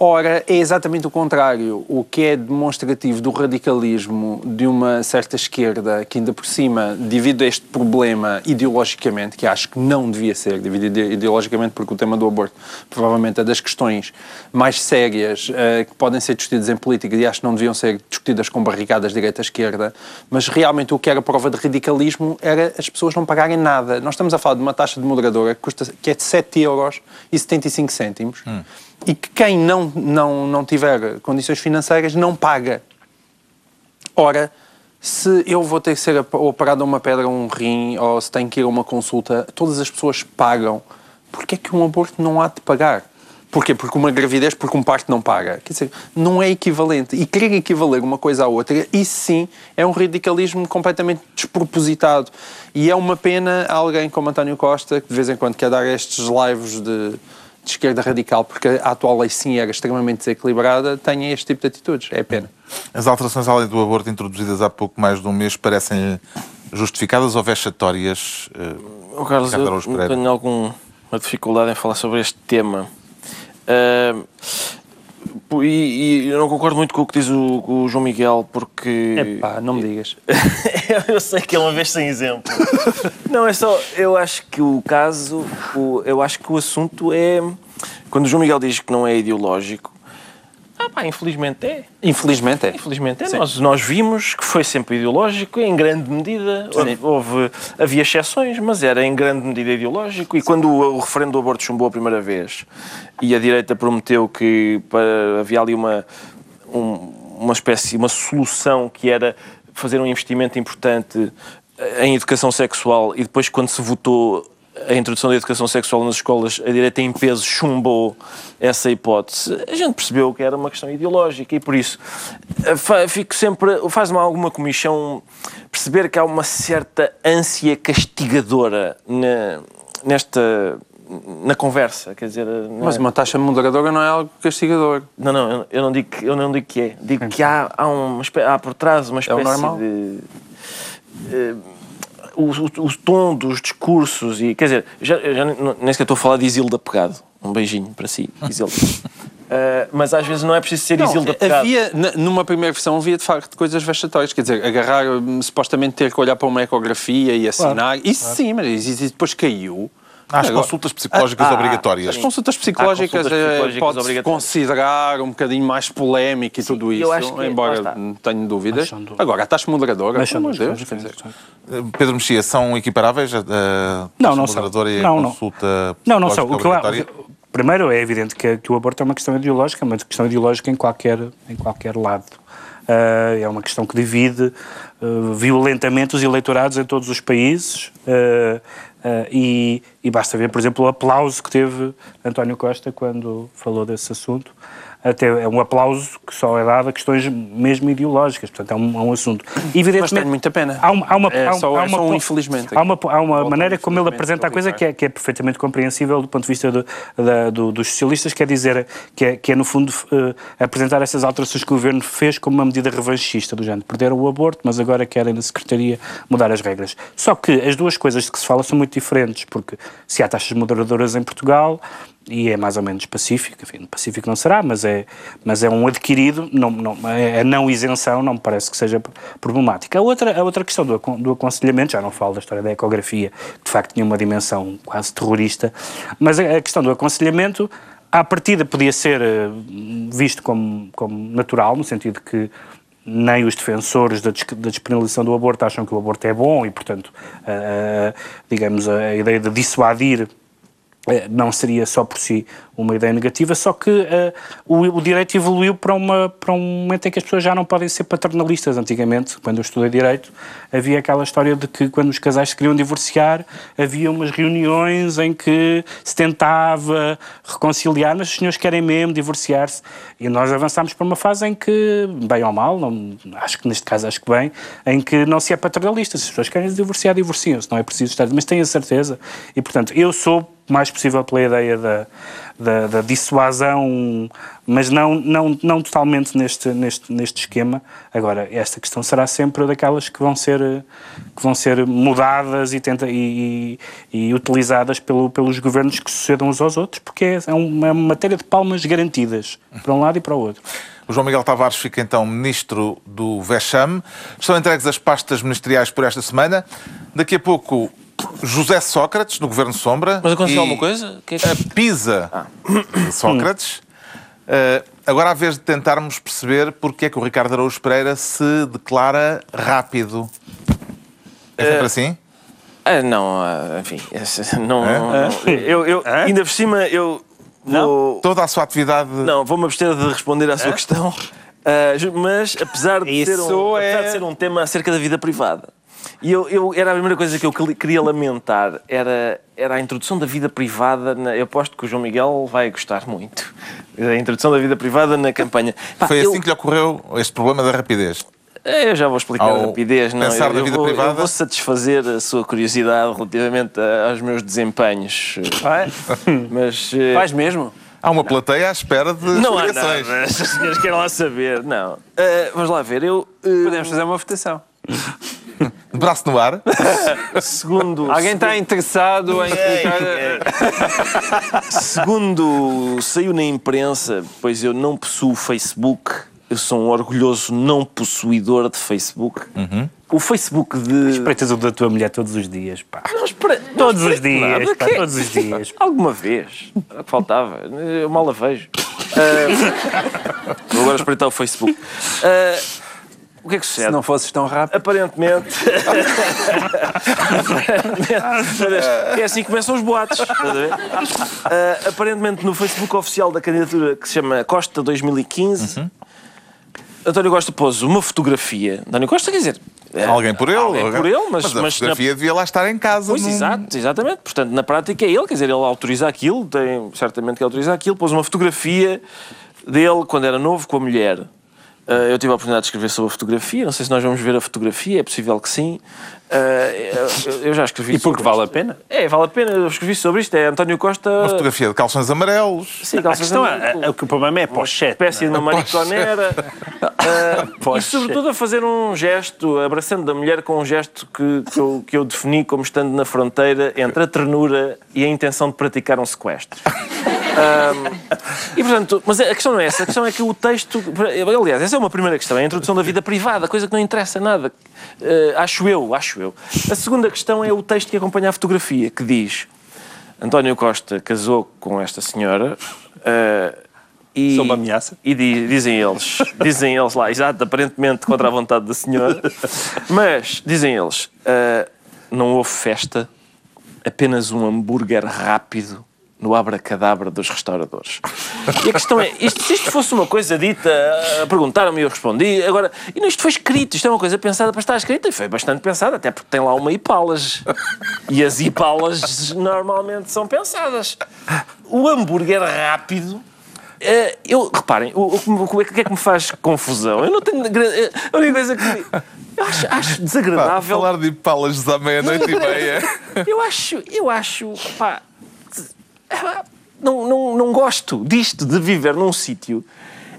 Ora, é exatamente o contrário. O que é demonstrativo do radicalismo de uma certa esquerda, que ainda por cima, devido a este problema ideologicamente, que acho que não devia ser dividido ideologicamente, porque o tema do aborto provavelmente é das questões mais sérias eh, que podem ser discutidas em política e acho que não deviam ser discutidas com barricadas direita-esquerda, mas realmente o que era prova de radicalismo era as pessoas não pagarem nada. Nós estamos a falar de uma taxa de moderadora que, custa, que é de 7 euros e 75 cêntimos e que quem não, não, não tiver condições financeiras não paga. Ora, se eu vou ter que ser operado a uma pedra ou um rim, ou se tenho que ir a uma consulta, todas as pessoas pagam. Porquê é que um aborto não há de pagar? Porquê? Porque uma gravidez, porque um parto não paga. Quer dizer, não é equivalente. E querer equivaler uma coisa à outra, isso sim é um radicalismo completamente despropositado. E é uma pena alguém como António Costa, que de vez em quando quer dar estes lives de, de esquerda radical, porque a atual lei sim era extremamente desequilibrada, tenha este tipo de atitudes. É pena. As alterações à lei do aborto introduzidas há pouco mais de um mês parecem justificadas ou vexatórias? eh, Oh, Carlos, eu tenho alguma dificuldade em falar sobre este tema. Ah, e, e eu não concordo muito com o que diz o, o João Miguel, porque. Epá, não me digas. [LAUGHS] eu sei que é uma vez sem exemplo. Não, é só. Eu acho que o caso. O, eu acho que o assunto é. Quando o João Miguel diz que não é ideológico. Ah, pá, infelizmente é. Infelizmente é. Infelizmente é. Sim. Nós, nós vimos que foi sempre ideológico, em grande medida. Sim. Houve, havia exceções, mas era em grande medida ideológico. E quando o, o referendo do aborto chumbou a primeira vez e a direita prometeu que para, havia ali uma, um- uma espécie, uma solução que era fazer um investimento importante em educação sexual e depois quando se votou a introdução da educação sexual nas escolas, a direita em peso chumbou essa hipótese, a gente percebeu que era uma questão ideológica e por isso fico sempre, faz-me alguma comissão perceber que há uma certa ânsia castigadora na, nesta na conversa, quer dizer... Mas uma taxa moderadora não é algo castigador. Não, não, eu não digo que, eu não digo que é. Digo que há, há, uma, há por trás uma espécie é de... Uh, o, o, o, tom dos discursos e, quer dizer, já, já nem sequer estou a falar de Isilda Pegado. Um beijinho para si, [LAUGHS] Isilda. Uh, mas às vezes não é preciso ser Isilda Pegado. Havia, numa primeira versão, havia de facto coisas vexatórias. Quer dizer, agarrar, supostamente ter que olhar para uma ecografia e assinar. Claro, isso claro. sim, mas isso depois caiu. As Agora, consultas psicológicas ah, obrigatórias. As consultas psicológicas, consultas eh, pode-se considerar um bocadinho mais polémico e Sim, tudo isso, que, embora não tenho dúvidas. Agora, a taxa moderadora, amor de Deus. Pedro Mexia, são equiparáveis a, a não, não moderadora são. e a não, consulta não. Não, não são. O que eu, primeiro, é evidente que, que, o aborto é uma questão ideológica, uma questão ideológica em qualquer, em qualquer lado. Uh, é uma questão que divide uh, violentamente os eleitorados em todos os países. Uh, Uh, e, e, basta ver, por exemplo, o aplauso que teve António Costa quando falou desse assunto. Até é um aplauso que só é dado a questões mesmo ideológicas, portanto é um, é um assunto. Evidentemente, Mas tem muita pena. Há uma, há uma, é, há, só, há é uma, um infelizmente. Há uma, há uma maneira como ele apresenta a coisa que é, que é perfeitamente compreensível do ponto de vista do, da, do, dos socialistas, quer dizer que é, que é no fundo uh, apresentar essas alterações que o governo fez como uma medida revanchista do género. Perderam o aborto, mas agora querem na Secretaria mudar as regras. Só que as duas coisas de que se fala são muito diferentes, porque se há taxas moderadoras em Portugal, e é mais ou menos pacífico, enfim, pacífico não será, mas é, mas é um adquirido, não, não, a não isenção não me parece que seja problemática. A outra, a outra questão do, do aconselhamento, já não falo da história da ecografia, que de facto tinha uma dimensão quase terrorista, mas a, a questão do aconselhamento, à partida podia ser eh, visto como, como natural, no sentido que nem os defensores da, despenalização do aborto acham que o aborto é bom e, portanto, uh, digamos, a ideia de dissuadir eh, não seria só por si uma ideia negativa, só que uh, o, o, direito evoluiu para, uma, para um momento em que as pessoas já não podem ser paternalistas. Antigamente, quando eu estudei direito, havia aquela história de que quando os casais se queriam divorciar, havia umas reuniões em que se tentava reconciliar, mas os senhores querem mesmo divorciar-se. E nós avançámos para uma fase em que, bem ou mal, não, acho que neste caso acho que bem, em que não se é paternalista. Se as pessoas querem divorciar, divorciam-se, não é preciso estar, mas tenho a certeza. E, portanto, eu sou mais possível pela ideia da, da, da, dissuasão, mas não, não, não totalmente neste, neste, neste esquema. Agora, esta questão será sempre daquelas que vão ser, que vão ser mudadas e, tenta, e, e, e utilizadas pelo, pelos governos que sucedam uns aos outros, porque é, é uma matéria de palmas garantidas, para um lado e para o outro. O João Miguel Tavares fica então ministro do Vexame. Estão entregues as pastas ministeriais por esta semana. Daqui a pouco José Sócrates, no Governo Sombra. Mas aconteceu alguma coisa? Que é que... A Pisa ah. [COUGHS] Sócrates. Uh, agora, à vez de tentarmos perceber porque é que o Ricardo Araújo Pereira se declara rápido. É sempre uh, assim? Uh, não, enfim, [LAUGHS] não, é? não eu, eu é? ainda por cima eu vou... Toda a sua atividade... Não, vou-me abster de responder à sua questão, mas apesar de, ser um, é... apesar de ser um tema acerca da vida privada, e eu, eu, era a primeira coisa que eu queria lamentar, era, era a introdução da vida privada. Na, eu aposto que o João Miguel vai gostar muito. A introdução da vida privada na campanha. Pá, Foi assim eu, que lhe ocorreu este problema da rapidez? É, eu já vou explicar Ao a rapidez. Não, eu, eu, vou, eu, vou, satisfazer a sua curiosidade relativamente aos meus desempenhos. Vai? [LAUGHS] Mas, eh, Faz mesmo? Há uma plateia à espera de Não há nada. [LAUGHS] Os senhores querem lá saber. Não. Uh, vamos lá ver. Eu, uh... Podemos fazer uma votação. Braço no ar. Segundo. Alguém está interessado em. Segundo saiu na imprensa, pois eu não possuo Facebook, eu sou um orgulhoso não possuidor de Facebook. Uhum. O Facebook de. Espreitas o da tua mulher todos os dias, pá. Não espre... Todos não os dias, nada. pá, que... todos os dias. Alguma vez. Era o que faltava. Eu mal a vejo. Uh... [LAUGHS] Vou agora espreitar o Facebook. Uh... O que é que sucede? Se não fosses tão rápido. Aparentemente. [LAUGHS] é assim que começam os boatos. Uh, aparentemente, no Facebook oficial da candidatura que se chama Costa 2015, uhum. António Costa pôs uma fotografia. António Costa, quer dizer, Alguém por ele. Alguém por ele, mas- a mas fotografia devia lá estar em casa. Pois, num- exato, exatamente. Portanto, na prática é ele, quer dizer, ele autoriza aquilo, tem certamente que autoriza aquilo, pôs uma fotografia dele quando era novo com a mulher. Ah, eu tive a oportunidade de escrever sobre a fotografia, não sei se nós vamos ver a fotografia, é possível que sim. Ah, eu, eu já escrevi E porque sobre vale a isto. pena? É, vale a pena, eu escrevi sobre isto, é António Costa... Uma fotografia de calções amarelos. Sim, A calças questão amarelas. é, é, o que o problema é a pochete. espécie de uma mariconera ah, [LAUGHS] e sobretudo a fazer um gesto, abraçando da mulher com um gesto que, que, eu, que eu defini como estando na fronteira entre a ternura e a intenção de praticar um sequestro. [LAUGHS] Ahm, e portanto, mas a questão não é essa, a questão é que o texto. Aliás, essa é uma primeira questão, é a introdução da vida privada, coisa que não interessa nada. Ah, acho eu, acho eu. A segunda questão é o texto que acompanha a fotografia, que diz: António Costa casou com esta senhora. ah, e, Sob ameaça? E di- dizem eles, dizem eles lá, exato, aparentemente contra a vontade da senhora, mas dizem eles, ah, não houve festa, apenas um hambúrguer rápido no abracadabra dos restauradores. [LAUGHS] E a questão é, isto, se isto fosse uma coisa dita, ah, perguntaram-me e eu respondi, agora, e isto foi escrito, isto é uma coisa pensada para estar escrita, e foi bastante pensada, até porque tem lá uma ipalas. E as ipalas normalmente são pensadas. O hambúrguer rápido eh, eu, reparem, o, o, que me- o que é que me faz confusão? Eu não tenho. eh, A única coisa que. me- Eu acho, acho Pá, desagradável. falar de palas à meia-noite e meia. Eu acho, eu acho, pá, não, não, não gosto disto de viver num sítio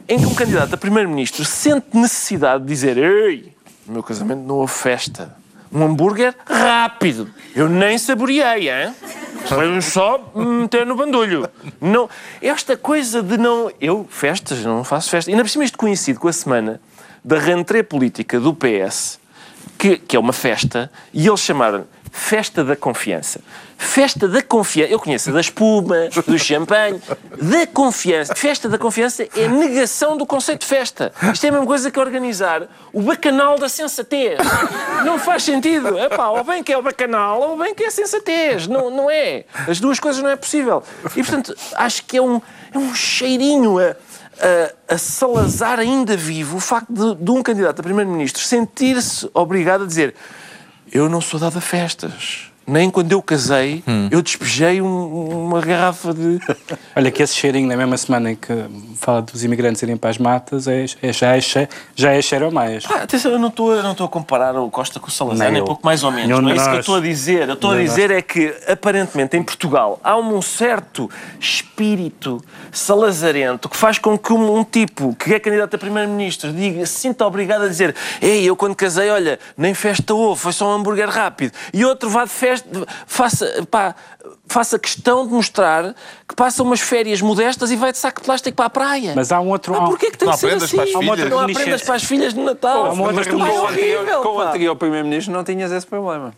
em que um candidato a primeiro-ministro sente necessidade de dizer: Ei, no meu casamento não houve festa. Um hambúrguer rápido. Eu nem saboreei, hein? Foi só meter no bandulho. Não, esta coisa de não. Eu, festas, não faço festa. E ainda por cima isto coincide com a semana da rentrée política do PS, que, que é uma festa, e eles chamaram Festa da Confiança. Festa da Confiança. Eu conheço da espuma, do champanhe, da confiança. Festa da Confiança é negação do conceito de festa. Isto é a mesma coisa que organizar o bacanal da sensatez. Não faz sentido. Epá, ou bem que é o bacanal, ou bem que é a sensatez. Não, não é. As duas coisas não é possível. E, portanto, acho que é um, é um cheirinho a, a, a Salazar ainda vivo o facto de, de um candidato a primeiro-ministro sentir-se obrigado a dizer eu não sou dado a festas. Nem quando eu casei, eu despejei um- uma garrafa de. [LAUGHS] Olha, que esse cheirinho na mesma semana em que fala dos imigrantes irem para as matas é, é- já, é, já é cheiro a mais. Ah, atenção, eu não estou não estou a comparar o Costa com o Salazar, Nem nem pouco mais ou menos. Nenhum não é isso que eu nós. estou a dizer. Eu estou a dizer é que, aparentemente, em Portugal há um certo espírito salazarento que faz com que um, um tipo que é candidato a primeiro-ministro diga, se sinta obrigado a dizer Ei, eu quando casei, olha, nem festa houve, foi só um hambúrguer rápido. E outro vá de festa, faça, pá, faça questão de mostrar que passa umas férias modestas e vai de saco de plástico para a praia. Mas há um outro. Ah, há porquê que tem Não que ser assim? para as Há uma outra- filhas. Não Reminiscência. aprendas para as filhas de Natal. Há uma outra Mas tu anterior, horrível, com o anterior Primeiro-Ministro não tinhas esse problema.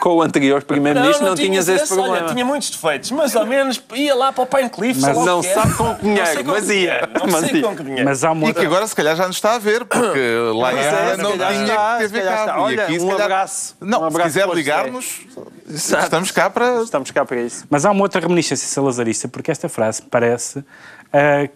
Com o anterior Primeiro-Ministro não, tinhas esse olha, problema. tinha muitos defeitos, mas ao menos ia lá para o Pine Cliff. Mas não é. sabe com que Não dinheiro, mas que ia. Não Mas sei com que dinheiro. Mas há uma E que agora se calhar já nos está a ver, porque lá é, se não tinha que está. E Olha, um abraço. Não, se quiser para ligar-nos, estamos cá para. Estamos cá para isso. Mas há uma outra reminiscência salazarista, porque esta frase parece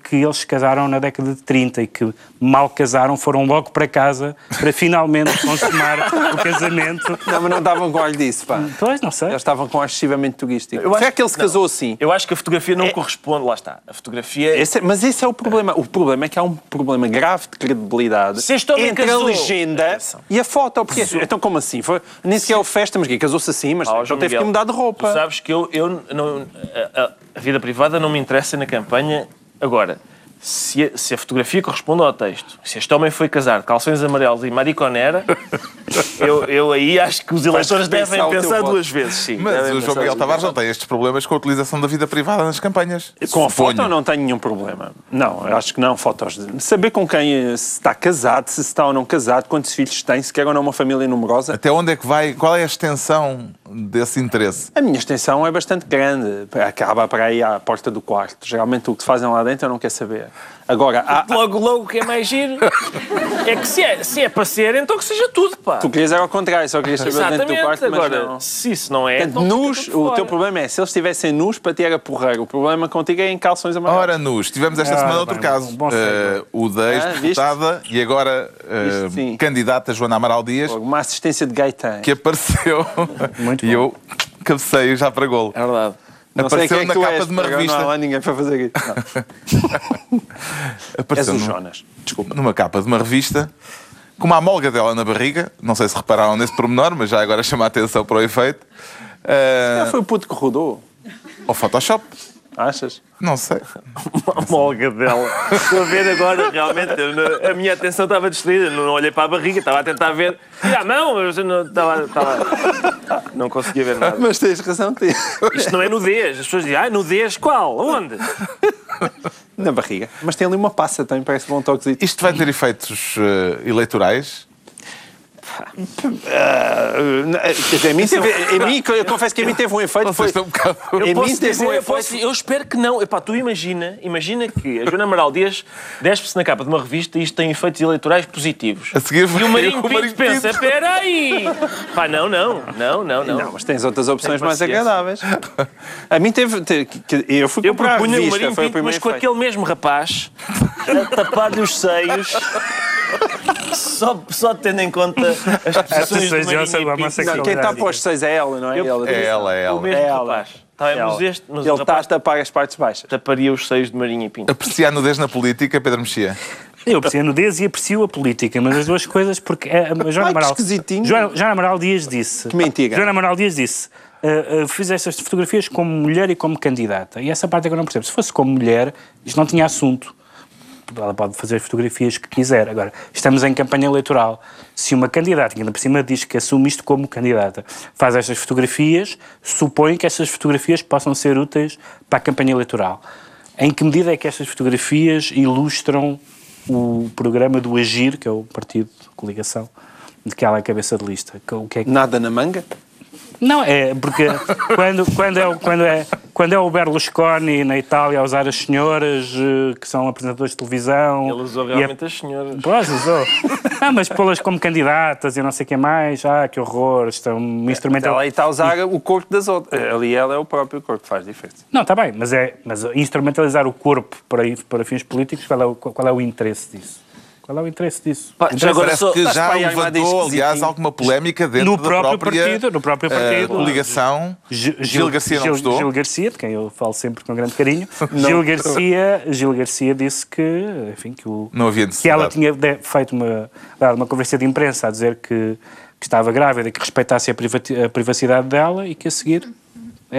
que eles se casaram na década de 30 e que mal casaram, foram logo para casa para finalmente [LAUGHS] consumar o casamento. Não, mas não estavam com olho disso, pá. Pois, não sei. Já estavam com excessivamente turístico. Eu Será acho que ele se que- não. casou assim? Eu acho que a fotografia não corresponde, lá está. A fotografia. Esse é- mas esse é o problema. O problema é que há um problema grave de credibilidade Se este homem entre casou- a legenda Atenção. e a foto. Porque, então, como assim? Foi, nem sequer é o festa, mas que casou-se assim, mas Ah, então teve que Miguel, mudar de roupa. Tu sabes que eu, eu não, a, a- a vida privada não me interessa na campanha. Agora, se a, se a fotografia corresponde ao texto, se este homem foi casar de calções amarelos e mariconera, [LAUGHS] eu, eu aí acho que os eleitores devem pensar voto. duas vezes. Sim, Mas o João Miguel Tavares não tem estes problemas com a utilização da vida privada nas campanhas. Com a foto não tenho nenhum problema. Não, eu acho que não. Fotos de... Saber com quem eh, se está casado, se está ou não casado, quantos filhos tem, se quer ou não uma família numerosa. Até onde é que vai? Qual é a extensão desse interesse? A minha extensão é bastante grande. Acaba para aí à porta do quarto. Geralmente o que fazem lá dentro eu não quero saber. Agora, há, Logo, logo, o que é mais giro é que se é, se é para ser, então que seja tudo, pá. tu querias era ao contrário, só querias saber dentro do quarto, mas agora, não. se isso não é. Portanto, então nus, o fora. teu problema é, se eles estivessem nus, para ti era porreiro. O problema contigo é em calções amarelos. Ora, nus, tivemos esta Ah, semana outro bem, caso. bom segue. Eh, o da ex-deputada e agora Isto sim. candidata Joana Amaral Dias, Uma assistência de Gaetan. que apareceu Muito [LAUGHS] e bom. eu cabeceio já para golo. É verdade. Não Apareceu é na tu capa és, de uma revista. Não há ninguém para fazer isso. Não. [LAUGHS] És Apareceu o Jonas. Desculpa. numa capa de uma revista com uma amolga dela na barriga. Não sei se repararam nesse pormenor, mas já agora chama a atenção para o efeito. Eh, Já foi o puto que rodou. Ao Photoshop. Achas? Não sei. Uma molga dela. Estou a ver agora, realmente, a minha atenção estava distraída, não olhei para a barriga, estava a tentar ver. E a mão, mas não, estava, estava- não conseguia ver nada. Mas tens razão, tens. Isto não é nudez. As pessoas dizem, ah, nudez qual? Onde? Na barriga. Mas tem ali uma passa também, parece bom toquezito. Isto vai ter efeitos eh, eleitorais? Quer dizer, a mim, teve, a mim, eu confesso que a mim teve um efeito. Foi, um bocado... mim Posso teve um eu, posso- eu espero que não. Epá, tu imagina, imagina que a Joana Amaral Dias despe-se na capa de uma revista e isto tem efeitos eleitorais positivos. A seguir E o Marinho Pinto pensa, Pinto. espera aí! Pá, não, não, não, não, não. Não, mas tens outras opções mais agradáveis. A mim teve. te- que- que- eu fui Eu a propunha o revista, Marinho Pinto, mas com aquele mesmo rapaz a tapar-lhe os seios. Só, só tendo em conta as posições do Marinho a Pinto. quem está para os seis é ela, não é? Eu- ela. É ela, é O ela. mesmo É ela. rapaz. Tá mas Ela. este, mas Ele o está a tapar as partes baixas. taparia os seios de Marinho Pinto. Apreciar nudez na política, Pedro Mexia. Eu aprecio a nudez e aprecio a política, mas as duas coisas, porque é, a Joana Ai, que Amaral. esquisitinho. Joana, Joana Amaral Dias disse. Que mentira. Joana Amaral Dias disse. "Ah, ah, fiz estas fotografias como mulher e como candidata. E essa parte é que eu não percebo. Se fosse como mulher, isto não tinha assunto. Ela pode fazer as fotografias que quiser. Agora, estamos em campanha eleitoral. Se uma candidata, que ainda por cima diz que assume isto como candidata, faz estas fotografias, supõe que estas fotografias possam ser úteis para a campanha eleitoral. Em que medida é que estas fotografias ilustram o programa do Agir, que é o partido de coligação, de que ela é cabeça de lista? O que é que Nada na manga? não, é porque quando, quando, é, quando, é, quando é o Berlusconi na Itália a usar as senhoras eh, que são apresentadores de televisão. Ele usou e a- realmente as senhoras. Pois, usou. [LAUGHS] Ah, mas pô-las como candidatas e não sei o que mais. Ah, que horror. Isto é um instrumento. Ela está a usar o corpo das outras. Ali ela é o próprio corpo que faz diferença. Não, está bem, mas, é, mas instrumentalizar o corpo para, para fins políticos, qual é, o, qual é o interesse disso? Qual é o interesse disso? Pá, já agora Parece só- que já levantou, aliás, alguma polémica dentro No da próprio própria partido, no próprio eh, partido. coligação. Gil, Gil Garcia não Gil, gostou? Gil Garcia, de quem eu falo sempre com grande carinho. [LAUGHS] Gil, Garcia, Gil Garcia disse que, enfim, que, o, Não havia que ela tinha feito uma, dado uma conversa de imprensa a dizer que, que estava grávida, que respeitasse a, privati- a privacidade dela e que a seguir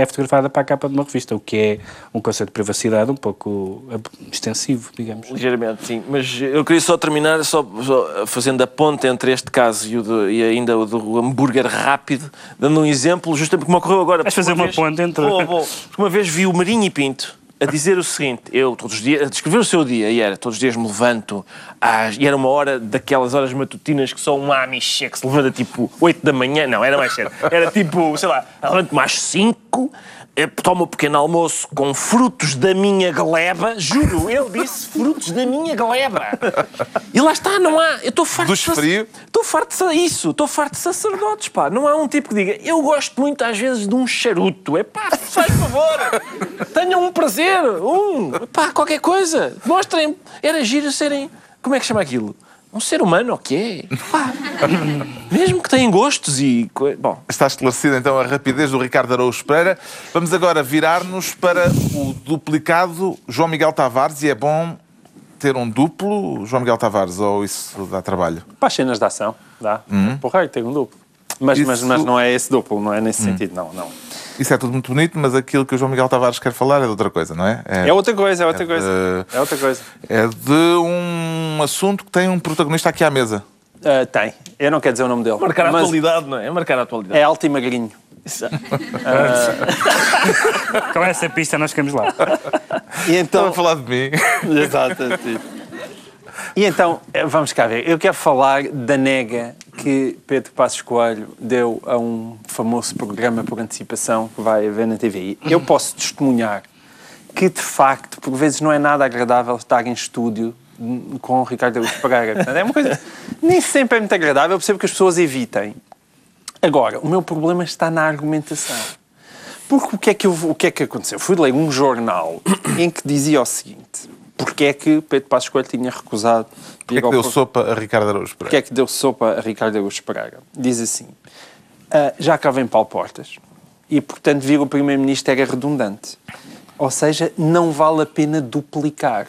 é fotografada para a capa de uma revista, o que é um conceito de privacidade um pouco ab- extensivo, digamos. Ligeiramente, sim. Mas eu queria só terminar só, só fazendo a ponte entre este caso e, do- e ainda o do hambúrguer rápido, dando um exemplo, justamente como ocorreu agora. Vais fazer uma vez- ponte entre- Vou, vou. Porque uma vez vi o Marinho e Pinto a dizer o seguinte, eu todos os dias, a descrever o seu dia, e era, todos os dias me levanto, às, e era uma hora daquelas horas matutinas que só um amiche é que se levanta tipo 8 da manhã, não, era mais cedo, era tipo, sei lá, levanto-me às 5, eh, tomo um pequeno almoço com frutos da minha gleba, juro, ele disse frutos da minha gleba. E lá está, não há, eu estou farto Dos frio? Estou farto de isso, estou farto de sacerdotes, pá. Não há um tipo que diga, eu gosto muito às vezes de um charuto. É pá, faz favor, tenham um prazer, um, pá, qualquer coisa. Mostrem, era giro serem, como é que chama aquilo? Um ser humano, o quê? Pá, mesmo que tenham gostos e... Bom, Está esclarecida então a rapidez do Ricardo Araújo Pereira. Vamos agora virar-nos para o duplicado João Miguel Tavares e é bom ter um duplo João Miguel Tavares ou isso dá trabalho? Para as cenas de ação, dá. Porra, tem um duplo. Mas, mas, Isso- mas não é esse duplo, não é nesse sentido, não, não. Isso é tudo muito bonito, mas aquilo que o João Miguel Tavares quer falar é de outra coisa, não é? É outra coisa, é outra É coisa. de- É outra coisa. é de um assunto que tem um protagonista aqui à mesa. Ah, tem. Eu não quero dizer o nome dele. marcar a mas atualidade, não é? Marcar a atualidade. É alto e magrinho. [LAUGHS] Com essa pista nós ficamos lá. E Estão então. a falar de mim. Exato. E então, eh, vamos cá ver. Eu quero falar da nega que Pedro Passos Coelho deu a um famoso programa por antecipação que vai haver na TV. Eu posso testemunhar que, de facto, por vezes não é nada agradável estar em estúdio com o Ricardo Augusto Pereira. É uma coisa... [LAUGHS] Nem sempre é muito agradável, eu percebo que as pessoas evitem. Agora, o meu problema está na argumentação. Porque o que é que, eu, o que, é que aconteceu? Fui ler um jornal em que dizia o seguinte: porque é que Pedro Passos Coelho tinha recusado Porquê é que ao deu sopa a Ricardo Araújo porque Pereira? é que deu sopa a Ricardo Augusto Pereira? Diz assim: "Ah, já cá vem Paulo Portas e, portanto, vir o Primeiro-Ministro era redundante. Ou seja, não vale a pena duplicar.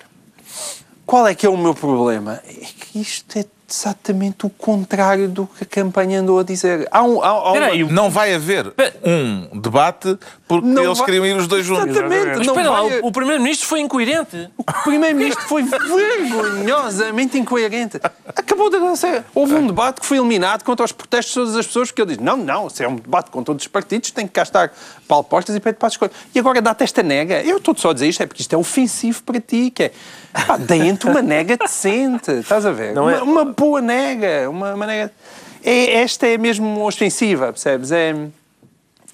Qual é que é o meu problema? É que isto é exatamente o contrário do que a campanha andou a dizer. Há um, há, há uma- Espera aí, Não vai haver um debate porque Não eles vai- queriam ir os dois juntos. Exatamente, Mas não espera lá, vai- o, o Primeiro-Ministro foi incoerente. O Primeiro-Ministro foi [LAUGHS] vergonhosamente incoerente. Acabou de acontecer. Houve um debate que foi eliminado contra os protestos de todas as pessoas, porque ele diz: não, não, se é um debate com todos os partidos, tem que cá estar Paulo Portas e Pedro Passos Coelho. E agora dá-te esta nega. Eu estou só a dizer isto, é porque isto é ofensivo para ti, que é. Pá, deem-te uma nega decente, estás a ver? Não uma, é- uma boa nega. Uma, uma nega. É, esta é mesmo ofensiva, percebes? É,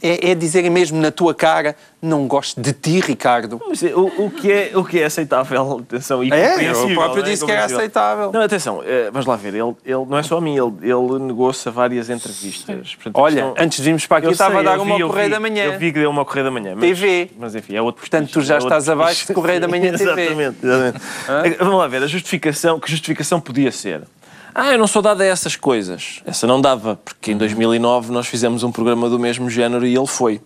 é, é dizerem mesmo na tua cara: não gosto de ti, Ricardo. Mas, O, o que é, o que é aceitável, atenção, e É, eu próprio não é? disse que era aceitável. Não, atenção, eh, vamos lá ver, ele, ele não é só a mim, ele, ele negou-se a várias entrevistas. Portanto, Olha, questão- antes de virmos para aqui, Eu estava sei, a dar uma vi, correia da manhã. Eu vi que deu uma correia da manhã. Mas, TV. Mas enfim, é outro Portanto, tu já é estás abaixo de correia da manhã [LAUGHS] TV. exatamente, exatamente. Eh, Vamos lá ver, a justificação, que justificação podia ser? Ah, eu não sou dado a essas coisas. Essa não dava, porque em 2009 nós fizemos um programa do mesmo género e ele foi.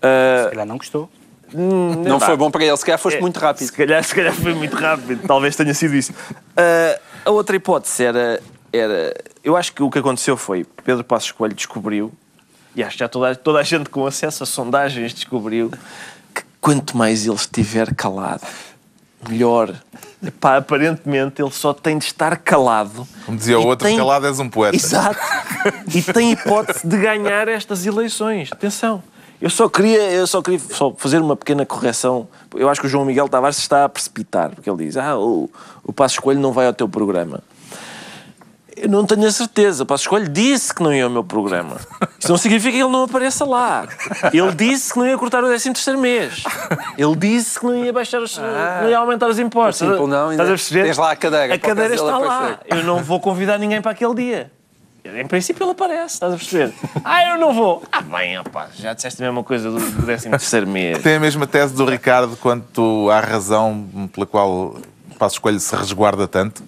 Ah, Se calhar não gostou. Não foi bom para ele, se calhar foste É, muito rápido. Se calhar, se calhar foi muito rápido, talvez tenha sido isso. Ah, a outra hipótese era, era. Eu acho que o que aconteceu foi Pedro Passos Coelho descobriu, e acho que já toda, toda a gente com acesso a sondagens descobriu, que quanto mais ele estiver calado, melhor. Epá, aparentemente ele só tem de estar calado. Como dizia o outro, tem- calado és um poeta. Exato. E tem hipótese de ganhar estas eleições. Atenção. Eu só queria, eu só queria só fazer uma pequena correção. Eu acho que o João Miguel Tavares se está a precipitar, porque ele diz: Ah, o, o Passo Escolho não vai ao teu programa. Eu não tenho a certeza. O Passo Escolho disse que não ia ao meu programa. Isso não significa que ele não apareça lá. Ele disse que não ia cortar o 13 terceiro mês. Ele disse que não ia baixar os, não ia aumentar os impostos. Sim, não, Estás a perceber? tens lá a cadeira, A o cadeira está lá. Eu não vou convidar ninguém para aquele dia. Em princípio ele aparece, estás a perceber? Ah, eu não vou. Ah, bem, rapaz, já disseste a mesma coisa do 13 terceiro mês. Tem a mesma tese do Ricardo quanto à razão pela qual Passo Escolho se resguarda tanto?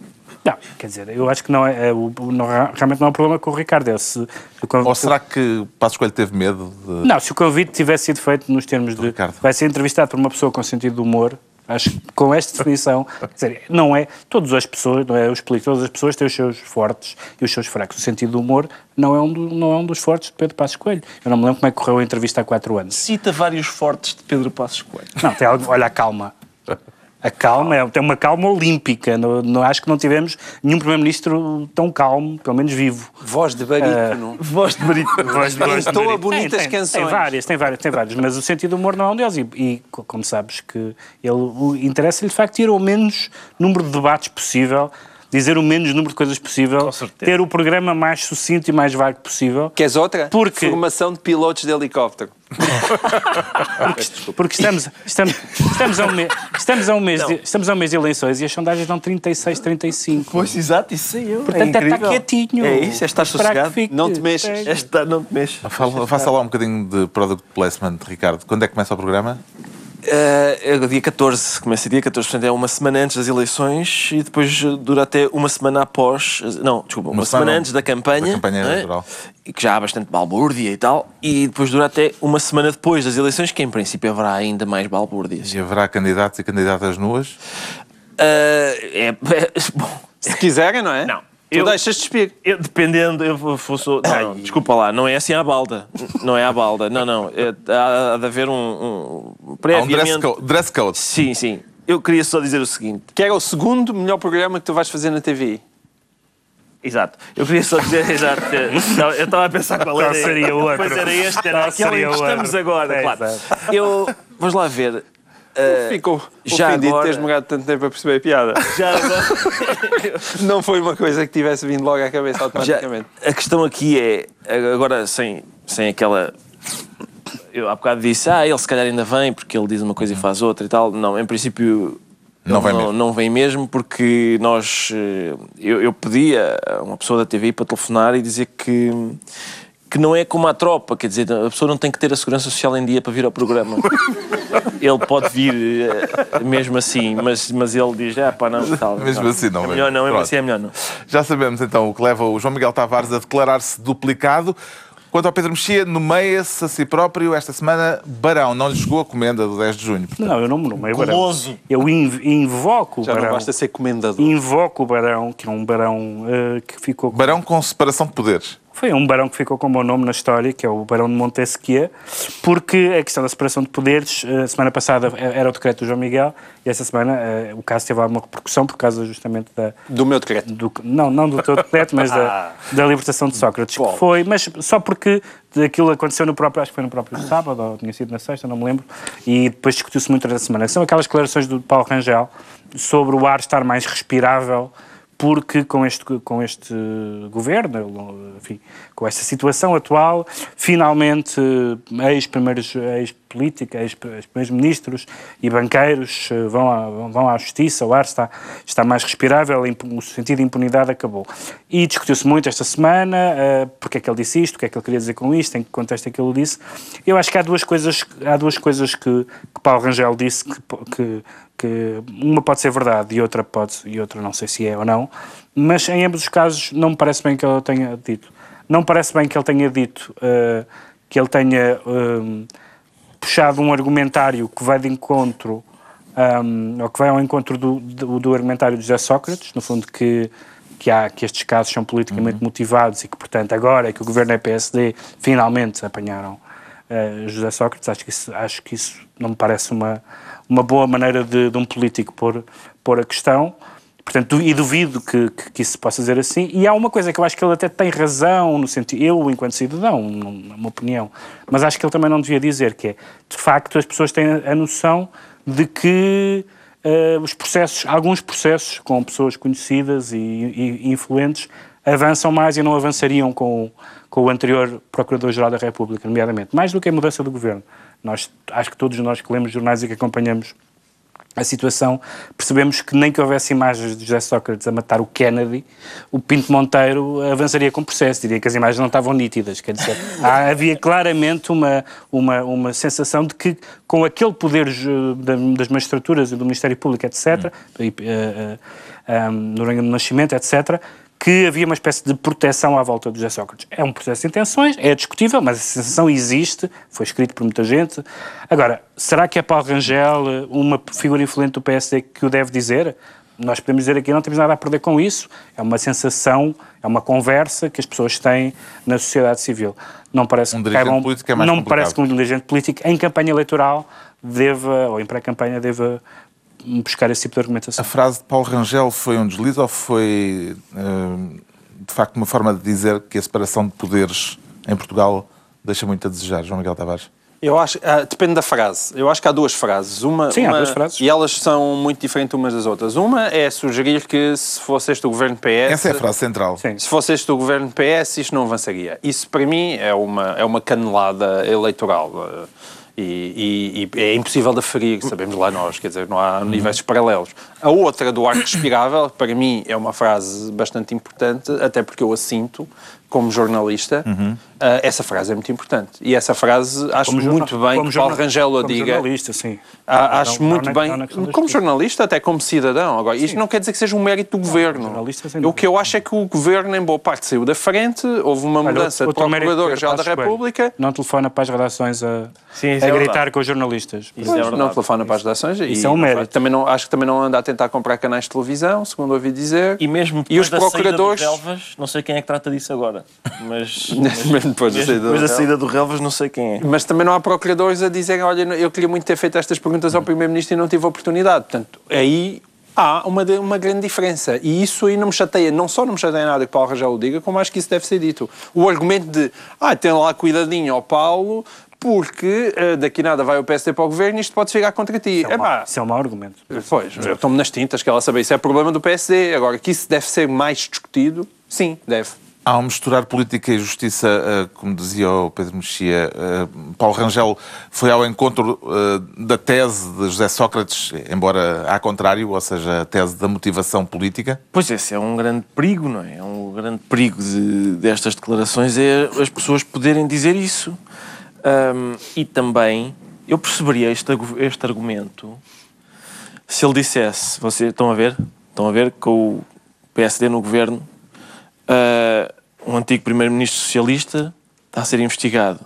Não, quer dizer, eu acho que não é, é o, não, realmente não é um problema com o Ricardo. É se, se o conv- Ou será que Passo Escolho teve medo de... Não, se o convite tivesse sido feito nos termos de Ricardo. vai ser entrevistado por uma pessoa com sentido de humor, acho que com esta definição, quer dizer, não é, todas as pessoas, não é, eu explico, todas as pessoas têm os seus fortes e os seus fracos. O sentido do humor não é um, do- não é um dos fortes de Pedro Passos Coelho. Eu não me lembro como é que correu a entrevista há quatro anos. Cita vários fortes de Pedro Passos Coelho. Não, tem algo, olha calma. A calma é, tem uma calma olímpica. Não, não- acho que não tivemos nenhum primeiro-ministro tão calmo, pelo menos vivo. Voz de barítono. Voz de barítono. [LAUGHS] Voz de- voz de marido. bonitas Tem, tem, canções. Tem várias, tem várias, tem várias, mas o sentido do humor não é um deles. E, e, co- como sabes, que ele interessa-lhe de facto ir ao menos número de debates possível, dizer o menos número de coisas possível, ter o programa mais sucinto e mais vago possível. Queres outra? Porque- Formação de pilotos de helicóptero. Porque estamos, estamos, estamos, a um mês, estamos, a um mês de, estamos a um mês de eleições e as sondagens dão 36, 35. Pois, exato, isso sei eu. Portanto, é, estar incrível. quietinho. É isso, é estar sossegado. fique. Não te mexas. É. É estar, não te mexes. Fala- Faça lá um bocadinho de product placement, Ricardo. Quando é que começa o programa? O dia 14, começa dia 14, portanto é uma semana antes das eleições e depois eh, dura até uma semana após, eh, não, desculpa, uma, Uma semana, semana antes da campanha, da campanha é? eleitoral. e que já há bastante balbúrdia e tal, e depois dura até uma semana depois das eleições, que em princípio haverá ainda mais balbúrdias. E haverá candidatos e candidatas nuas? Eh, é, é- [LAUGHS] bom, Se quiserem, não é? Não. Tu Eu- deixas de espir. eu, dependendo, eu vou- fosse. Não, não, desculpa lá, não é assim à balda. Não é à balda, não, não. É, há, há de haver um. um Há um previamente. dress code. Dress code. Sim, sim. Eu queria só dizer o seguinte. Que era o segundo melhor programa que tu vais fazer na TV. Exato. Eu queria só dizer, [LAUGHS] exato. Não, eu estava a pensar qual era. Qual seria o outro? Pois era este, era aquele em que estamos agora, É, claro. exato. Eu, vamos lá ver. Ficou já ofendido agora- de teres demorado tanto tempo a perceber a piada. [LAUGHS] Já agora, [LAUGHS] Não foi uma coisa que tivesse vindo logo à cabeça já- automaticamente. a questão aqui é, agora sem, sem aquela. Eu há bocado disse, ah, ele se calhar ainda vem porque ele diz uma coisa e faz outra e tal. Não, em princípio. Não vem não, mesmo. não vem mesmo porque nós. eh, Eu, eu pedi a uma pessoa da TVI para telefonar e dizer que. Que não é como a tropa, quer dizer, a pessoa não tem que ter a segurança social em dia para vir ao programa. [LAUGHS] ele pode vir eh, mesmo assim, mas, mas ele diz, ah, pá, não, tal. Mesmo tal. assim não é vem. melhor não, mesmo Pronto. assim é melhor não. Já sabemos então o que leva o João Miguel Tavares a declarar-se duplicado. Quanto ao Pedro Mexia, nomeia-se a si próprio esta semana Barão. Não lhe chegou a comenda do 10 de junho. portanto. Não, eu não me nomeio Barão. Goloso. Eu inv- invoco o Já não Barão. basta ser comendador. Invoco o Barão, que é um Barão eh, que ficou... Barão com separação de poderes. Foi um barão que ficou com o meu nome na história, que é o Barão de Montesquieu, porque a questão da separação de poderes, a semana passada era o decreto do João Miguel, e esta semana eh, o caso teve alguma repercussão por causa justamente da, Do meu decreto. do, não, não do teu decreto, mas da, [LAUGHS] da libertação de Sócrates, que foi, mas só porque aquilo aconteceu no próprio, acho que foi no próprio sábado, ou tinha sido na sexta, não me lembro, e depois discutiu-se muito durante a semana. São aquelas declarações do Paulo Rangel sobre o ar estar mais respirável porque com este, com este governo, enfim, com esta situação atual, finalmente ex-primeiros, ex-política, ex- ex-primeiros ministros e banqueiros eh, vão à, vão à justiça, o ar está, está mais respirável, o sentido de impunidade acabou. E discutiu-se muito esta semana, eh, porque é que ele disse isto, o que é que ele queria dizer com isto, em que contexto é que ele disse. Eu acho que há duas coisas, há duas coisas que, que Paulo Rangel disse que, que, que uma pode ser verdade e outra pode e outra não sei se é ou não, mas em ambos os casos não me parece bem que ele tenha dito. Não parece bem que ele tenha dito eh, que ele tenha eh, puxado um argumentário que vai de encontro um, ou que vai ao encontro do, do, do argumentário de José Sócrates, no fundo que, que, há, que estes casos são politicamente motivados e que, portanto, agora é que o governo é PSD, finalmente apanharam uh, José Sócrates. Acho que isso, acho que isso não me parece uma, uma boa maneira de, de um político pôr, pôr a questão. Portanto, e duvido que, que, que isso se possa dizer assim. E há uma coisa que eu acho que ele até tem razão, no sentido, eu, enquanto cidadão, é uma opinião, mas acho que ele também não devia dizer, que é, de facto, as pessoas têm a noção de que eh, os processos, alguns processos com pessoas conhecidas e, e- influentes avançam mais e não avançariam com, com o anterior Procurador-Geral da República, nomeadamente. Mais do que a mudança do governo. Nós, acho que todos nós que lemos jornais e que acompanhamos a situação, percebemos que nem que houvesse imagens de José Sócrates a matar o Kennedy, o Pinto Monteiro avançaria com o processo, diria que as imagens não estavam nítidas, quer dizer, [LAUGHS] há- havia claramente uma, uma, uma sensação de que com aquele poder da- das magistraturas e do Ministério Público, etc., e, eh, eh, um, do Nascimento, etc., que havia uma espécie de proteção à volta do José Sócrates. É um processo de intenções, é discutível, mas a sensação existe, foi escrito por muita gente. Agora, será que é Paulo Rangel uma figura influente do PSD que o deve dizer? Nós podemos dizer aqui, não temos nada a perder com isso. É uma sensação, é uma conversa que as pessoas têm na sociedade civil. Não parece Um que caibam- político é mais Não me complicado. parece que um dirigente político em campanha eleitoral deva, ou em pré-campanha, deva buscar esse tipo de argumentação. A frase de Paulo Rangel foi um deslize ou foi, eh, de facto, uma forma de dizer que a separação de poderes em Portugal deixa muito a desejar, João Miguel Tavares? Eu acho, ah, depende da frase. Eu acho que há duas frases. Uma, Sim, há uma- duas frases. E elas são muito diferentes umas das outras. Uma é sugerir que se fosse este o governo PS. Essa é a frase central. Sim. Se fosse este o governo PS, isto não avançaria. Isso, para mim, é uma, é uma canelada eleitoral. E, e- e é impossível de aferir, sabemos lá nós, quer dizer, não há universos paralelos. A outra, do ar respirável, para mim é uma frase bastante importante, até porque eu a sinto como jornalista. eh, essa frase é muito importante. E essa frase acho Como muito bem como que Paulo Rangel a como diga. jornalista, sim. Ah, Não- acho não muito na- bem, não das como jornalista, até como cidadão. Agora, isto não quer dizer que seja um mérito do governo. o que eu acho é que o governo, em boa parte, saiu da frente, houve uma Olha, mudança outro- outro de mérito Procurador-Geral da Coelho. República. Não telefona para as redações a, Sim, a é gritar verdade. com os jornalistas. Isso é não telefona para as redações. Isso e é um não mérito. Também não, acho que também não anda a tentar comprar canais de televisão, segundo ouvi dizer. E mesmo E os procuradores- não sei quem é que trata disso agora. [LAUGHS] Mas, Mesmo depois da saída do depois da saída do Relvas, não sei quem é. Mas também não há procuradores a dizerem, olha, eu queria muito ter feito estas perguntas ao Primeiro-Ministro e não tive oportunidade. Portanto, aí há uma, uma grande diferença. E isso aí não me chateia. Não só não me chateia nada que Paulo Rangel o diga, como acho que isso deve ser dito. O argumento de, ah, tem lá cuidadinho ao Paulo, porque uh, daqui nada vai o PSD para o governo e isto pode chegar contra ti. Isso é, um mau, isso é um mau argumento. Pois, eu estou-me nas tintas que ela sabe. Isso é problema do PSD. Agora, que isso deve ser mais discutido, sim, deve. Ao misturar política e justiça, eh, como dizia o Pedro Mexia, eh, Paulo Rangel foi ao encontro eh, da tese de José Sócrates, embora ao contrário, ou seja, a tese da motivação política? Pois esse é um grande perigo, não é? É um grande perigo de, destas declarações é as pessoas poderem dizer isso. Um, e também eu perceberia este, este argumento se ele dissesse, vocês estão a ver? Estão a ver com o PSD no governo Uh, um antigo primeiro-ministro socialista está a ser investigado.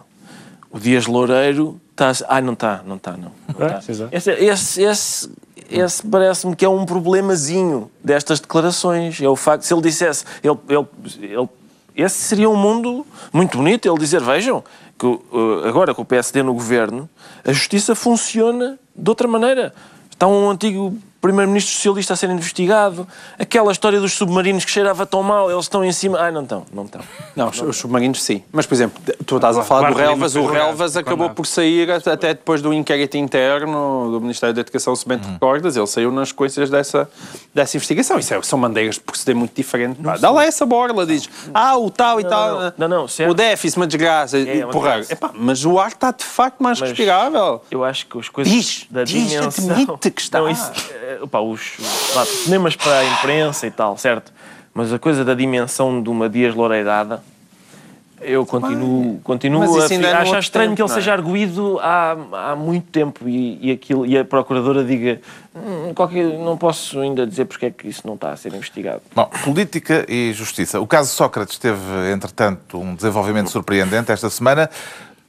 O Dias Loureiro está a... Ai, não está, não está, não. não é, está. Esse, esse, esse, esse parece-me que é um problemazinho destas declarações. É o facto, se ele dissesse... Ele, ele, ele, esse seria um mundo muito bonito, ele dizer, vejam, que agora com o PSD no governo, a justiça funciona de outra maneira. Está um antigo primeiro-ministro socialista a ser investigado, aquela história dos submarinos que cheirava tão mal, eles estão em cima. Ai, não estão, não estão. Não, não os submarinos sim. Mas, por exemplo, tu estás a falar do Relvas, o Relvas acabou por sair até depois do inquérito interno do Ministério da Educação, se bem te recordas, ele saiu nas coisas dessa, dessa investigação. Isso é, são maneiras de proceder muito diferentes. Dá lá essa borla, diz, ah, o tal e tal. Não, não, certo. O déficit, uma desgraça. É, é porra, epá, mas o ar está de facto mais mas respirável. Eu acho que as coisas diz, da diz, dimensão... admite que está. Não, isso, opa, os lá, cinemas para a imprensa e tal, certo? Mas a coisa da dimensão de uma Dias Loureirada, eu continuo, continuo a é achar estranho tempo, que ele é? seja arguído há, há muito tempo e, e, aquilo, e a procuradora diga hum, qualquer, não posso ainda dizer porque é que isso não está a ser investigado. Bom, política e justiça. O caso Sócrates teve, entretanto, um desenvolvimento surpreendente esta semana.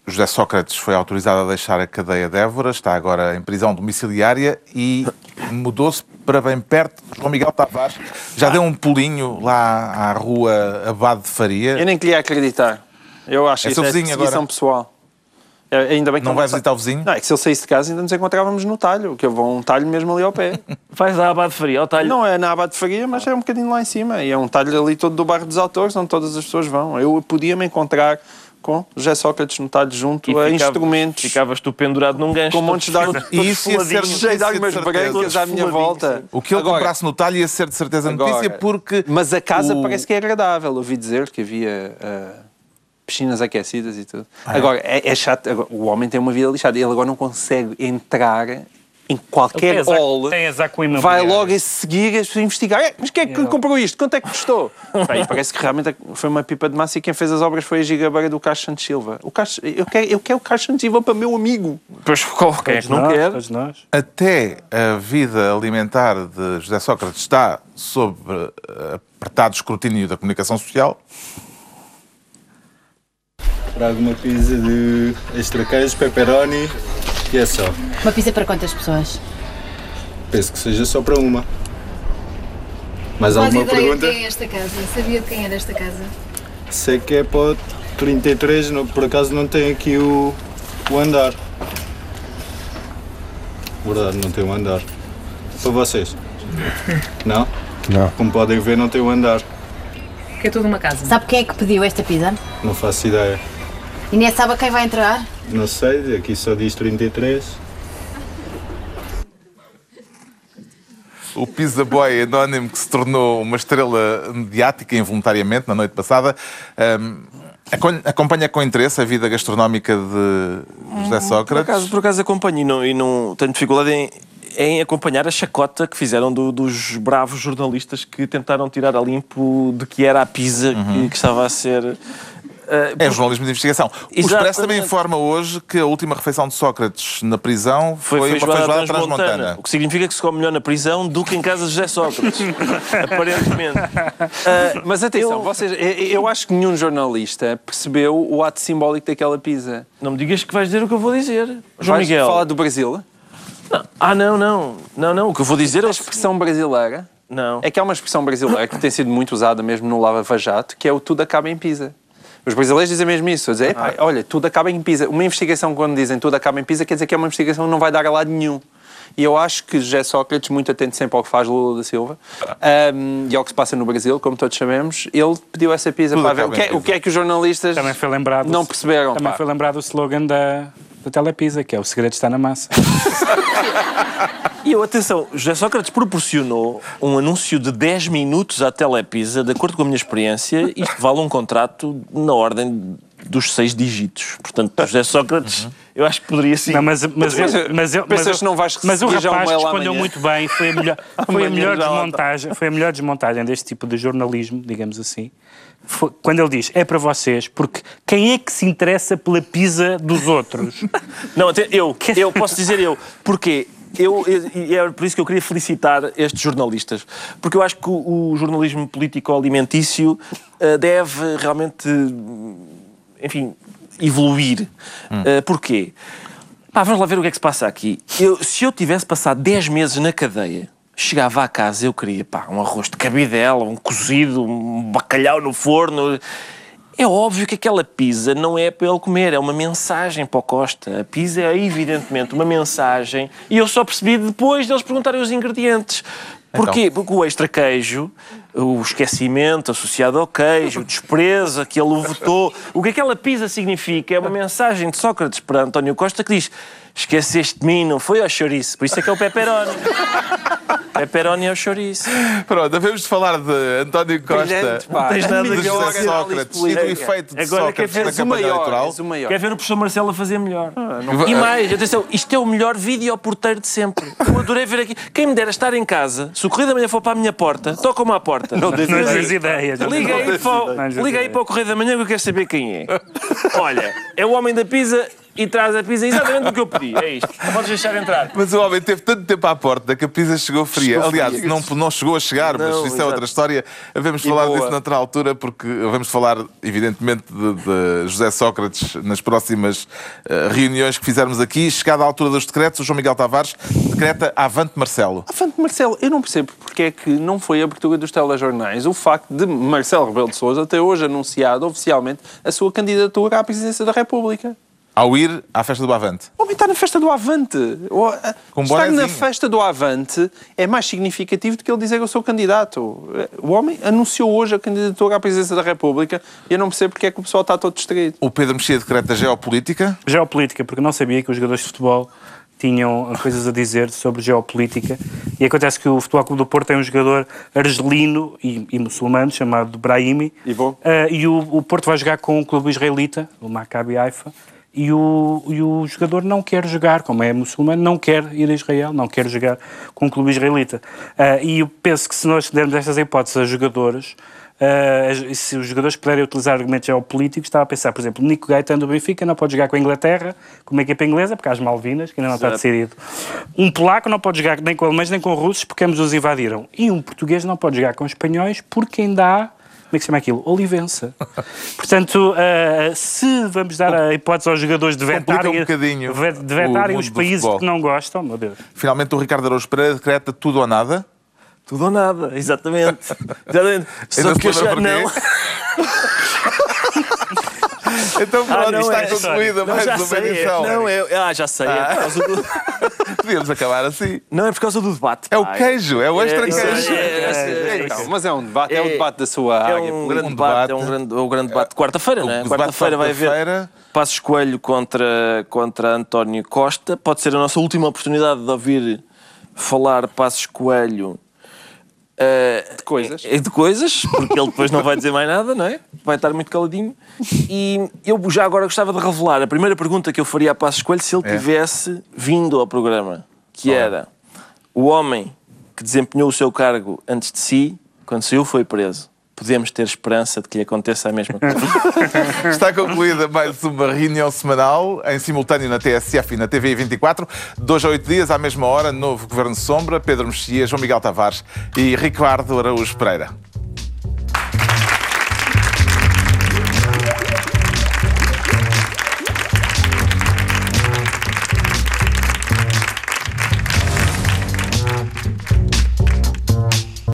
José Sócrates foi autorizado a deixar a cadeia de Évora, está agora em prisão domiciliária e mudou-se para bem perto. João Miguel Tavares já deu um pulinho lá à rua Abade de Faria. Eu nem queria acreditar. Eu acho é que isso é agora. pessoal. É, ainda bem que não, não vai visitar o vizinho? Não, é que se ele saísse de casa ainda nos encontrávamos no talho, que eu vou um talho mesmo ali ao pé. [LAUGHS] Faz a Abade de Faria, ao talho? Não é na Abade de Faria, mas é um bocadinho lá em cima. E é um talho ali todo do bairro dos autores, onde todas as pessoas vão. Eu podia me encontrar com José Sócrates no talho junto e a ficava, instrumentos. Ficavas tu pendurado num gancho. Com montes de armas. E isso ia ser cheio de armas brancas à minha volta. O que ele agora, comprasse no talho ia ser de certeza agora, notícia porque... Mas a casa o... parece que é agradável. Ouvi dizer que havia... Uh, piscinas aquecidas e tudo. Ah, é? agora, é, é chato. Agora, o homem tem uma vida lixada. Ele agora não consegue entrar em qualquer hall, vai logo a seguir a investigar. É, mas quem é que é. comprou isto? Quanto é que custou? [LAUGHS] Bem, parece que realmente foi uma pipa de massa e quem fez as obras foi a gigabeira do Carlos Santos Silva. O Carlos, eu, quero, eu quero o Carlos Santos Silva para meu amigo. Pois quem é que não nós, quer? Até a vida alimentar de José Sócrates está sob eh, apertado escrutínio da comunicação social. Trago uma pizza de extra queijo, pepperoni e é só. Uma pizza para quantas pessoas? Penso que seja só para uma. Mais alguma ideia pergunta? de quem é esta casa? Sabia de quem era esta casa? Sei que é para o 33, não, por acaso não tem aqui o, o andar. Verdade, não tem o andar. Para vocês? Não? Não. Como podem ver, não tem o andar. Que é toda uma casa. Sabe quem é que pediu esta pizza? Não faço ideia. E nem sabe quem vai entregar? Não sei, aqui só diz 33. O Pizza Boy anónimo que se tornou uma estrela mediática involuntariamente na noite passada. Um, acompanha com interesse a vida gastronómica de José Sócrates? Por acaso, por acaso acompanho e não, e não tenho dificuldade em, em acompanhar a chacota que fizeram do, dos bravos jornalistas que tentaram tirar a limpo de que era a pizza uhum. que, que estava a ser é jornalismo de investigação. Exatamente. O Expresso também informa hoje que a última refeição de Sócrates na prisão foi, foi uma feijoada transmontana. transmontana. O que significa que se come melhor na prisão do que em casa de José Sócrates. [LAUGHS] Aparentemente. Uh, mas atenção, eu... Vocês, eu acho que nenhum jornalista percebeu o ato simbólico daquela pizza. Não me digas que vais dizer o que eu vou dizer. João vais Miguel. falar do Brasil? Não. Ah, não, não. Não, não. O que eu vou dizer é. A expressão brasileira. Não. É que há uma expressão brasileira que tem sido muito usada mesmo no Lava Jato, que é o tudo acaba em pizza. Os brasileiros dizem mesmo isso. Dizem, ah. olha, tudo acaba em Pisa. Uma investigação, quando dizem tudo acaba em Pisa, quer dizer que é uma investigação que não vai dar a lado nenhum. E eu acho que José Sócrates, muito atento sempre ao que faz Lula da Silva um, e ao que se passa no Brasil, como todos sabemos, ele pediu essa pizza Tudo para ver o que, é, pizza. o que é que os jornalistas Também foi lembrado. não perceberam. Também pá. foi lembrado o slogan da, da Telepisa, que é o segredo está na massa. [LAUGHS] E eu, atenção, José Sócrates proporcionou um anúncio de 10 minutos à Telepisa, de acordo com a minha experiência, isto vale um contrato na ordem dos seis dígitos. Portanto, José Sócrates, eu acho que poderia sim. Não, mas, mas, Mas, eu- mas, eu- pensas mas, eu- que não vais mas o um rapaz respondeu muito bem. Foi a melhor, [LAUGHS] foi a melhor desmontagem, foi a melhor desmontagem deste tipo de jornalismo, digamos assim. Foi- quando ele diz é para vocês, porque quem é que se interessa pela pizza dos outros? [LAUGHS] Não, até eu, eu posso dizer eu. Porquê? Eu, e é por isso que eu queria felicitar estes jornalistas. Porque eu acho que o, o jornalismo político-alimentício eh, deve realmente, enfim, evoluir. Eh, porquê? Pá, vamos lá ver o que é que se passa aqui. Eu- se eu tivesse passado 10 meses na cadeia, chegava à casa eu queria pá, um arroz de cabidela, um cozido, um bacalhau no forno. É óbvio que aquela pizza não é para ele comer, é uma mensagem para o Costa. A pizza é evidentemente uma mensagem e eu só percebi depois deles perguntarem os ingredientes. Porquê? Porque o extra queijo, o esquecimento associado ao queijo, o desprezo que ele votou, o que aquela pizza significa? É uma mensagem de Sócrates para António Costa que diz esqueceste de mim, não foi ao chouriço. Por isso é que é o pepperoni. [LAUGHS] pepperoni é o chouriço. Pronto, devemos de falar de António Costa, Brilhante, pá. Não tens nada de José Sócrates e do efeito de Agora quer Sócrates ver na campanha maior, eleitoral. maior. Quer ver o professor Marcelo a fazer melhor. E mais, atenção, isto é o melhor vídeo porteiro de sempre. Eu adorei ver aqui. Quem me dera estar em casa, se o Correio da Manhã for para a minha porta, toca-me à porta. Não as ideias. Liga aí, para, Não, o- já liga aí para o Correio da Manhã que eu quero saber quem é. Olha, é o homem da pizza e traz a pizza exatamente o que eu pedi. É isto. Podes deixar entrar. Mas o homem teve tanto tempo à porta que a pizza chegou fria. Chegou Aliás, fria. não, não chegou a chegar, mas Não, isso é exato. outra história. Vamos falar boa. disso noutra altura, porque vamos falar, evidentemente, de, de José Sócrates nas próximas eh, reuniões que fizermos aqui. Chegada à altura dos decretos, o João Miguel Tavares decreta Avante Marcelo. Afante Marcelo, eu não percebo porque é que não foi a abertura dos telejornais o facto de Marcelo Rebelo de Sousa ter hoje anunciado oficialmente a sua candidatura à presidência da República. Ao ir à festa do Avante. O homem está na festa do Avante. O- Com Estar bonezinho. na festa do Avante é mais significativo do que ele dizer que eu sou candidato. O homem anunciou hoje a candidatura à presidência da República e eu não percebo porque é que o pessoal está todo distraído. O Pedro Mexia decreta geopolítica. Geopolítica, porque não sabia que os jogadores de futebol tinham coisas a dizer sobre geopolítica. E acontece que o Futebol Clube do Porto tem um jogador argelino e, e muçulmano chamado Brahimi. E bom? Ah, e o, o Porto vai jogar com um clube israelita, o Maccabi Haifa. E o, e o jogador não quer jogar, como é muçulmano, não quer ir a Israel, não quer jogar com um clube israelita. Ah, e eu penso que se nós dermos estas hipóteses a jogadores, ah, se os jogadores puderem utilizar argumentos geopolíticos, estava a pensar, por exemplo, Nico Gaetano do Benfica não pode jogar com a Inglaterra, com uma equipa inglesa, porque há as Malvinas, que ainda não está decidido. Um polaco não pode jogar nem com alemães nem com russos, porque ambos os invadiram. E um português não pode jogar com espanhóis, porque ainda há como é que se chama aquilo? Olivença. [LAUGHS] Portanto, ah, se vamos dar a hipótese aos jogadores de vetarem, um bocadinho de vetarem os países que não gostam, meu Deus. Finalmente, o Ricardo Araújo Pereira decreta tudo ou nada. Tudo ou nada, exatamente. [LAUGHS] exatamente. Só se que eu já, não. [LAUGHS] Então, pronto, Ah, não, está é- concluída Não, mais uma sei. edição. É, não, é, ah, já sei. É por causa do, [LAUGHS] Podíamos acabar assim. não, é por causa do debate. É o queijo, é o extra isso queijo. é- é- é- Então, mas é um debate, é, o É- debate da sua É área. um política. grande Um debate, debate. é um grande, é o grande debate de quarta-feira, não é? Quarta-feira vai haver. Passos Coelho contra, contra António Costa. Pode ser a nossa última oportunidade de ouvir falar Passos Coelho eh, De coisas. é de coisas, porque ele depois não vai dizer mais nada, não é? Vai estar muito caladinho. E eu já agora gostava de revelar a primeira pergunta que eu faria a Passos Coelho se ele É. tivesse vindo ao programa, que era o homem que desempenhou o seu cargo antes de si, quando saiu, foi preso. Podemos ter esperança de que lhe aconteça a mesma coisa. [LAUGHS] Está concluída mais uma reunião semanal, em simultâneo na TSF e na TV 24. Dois a oito dias, à mesma hora, novo Governo Sombra, Pedro Mexia, João Miguel Tavares e Ricardo Araújo Pereira.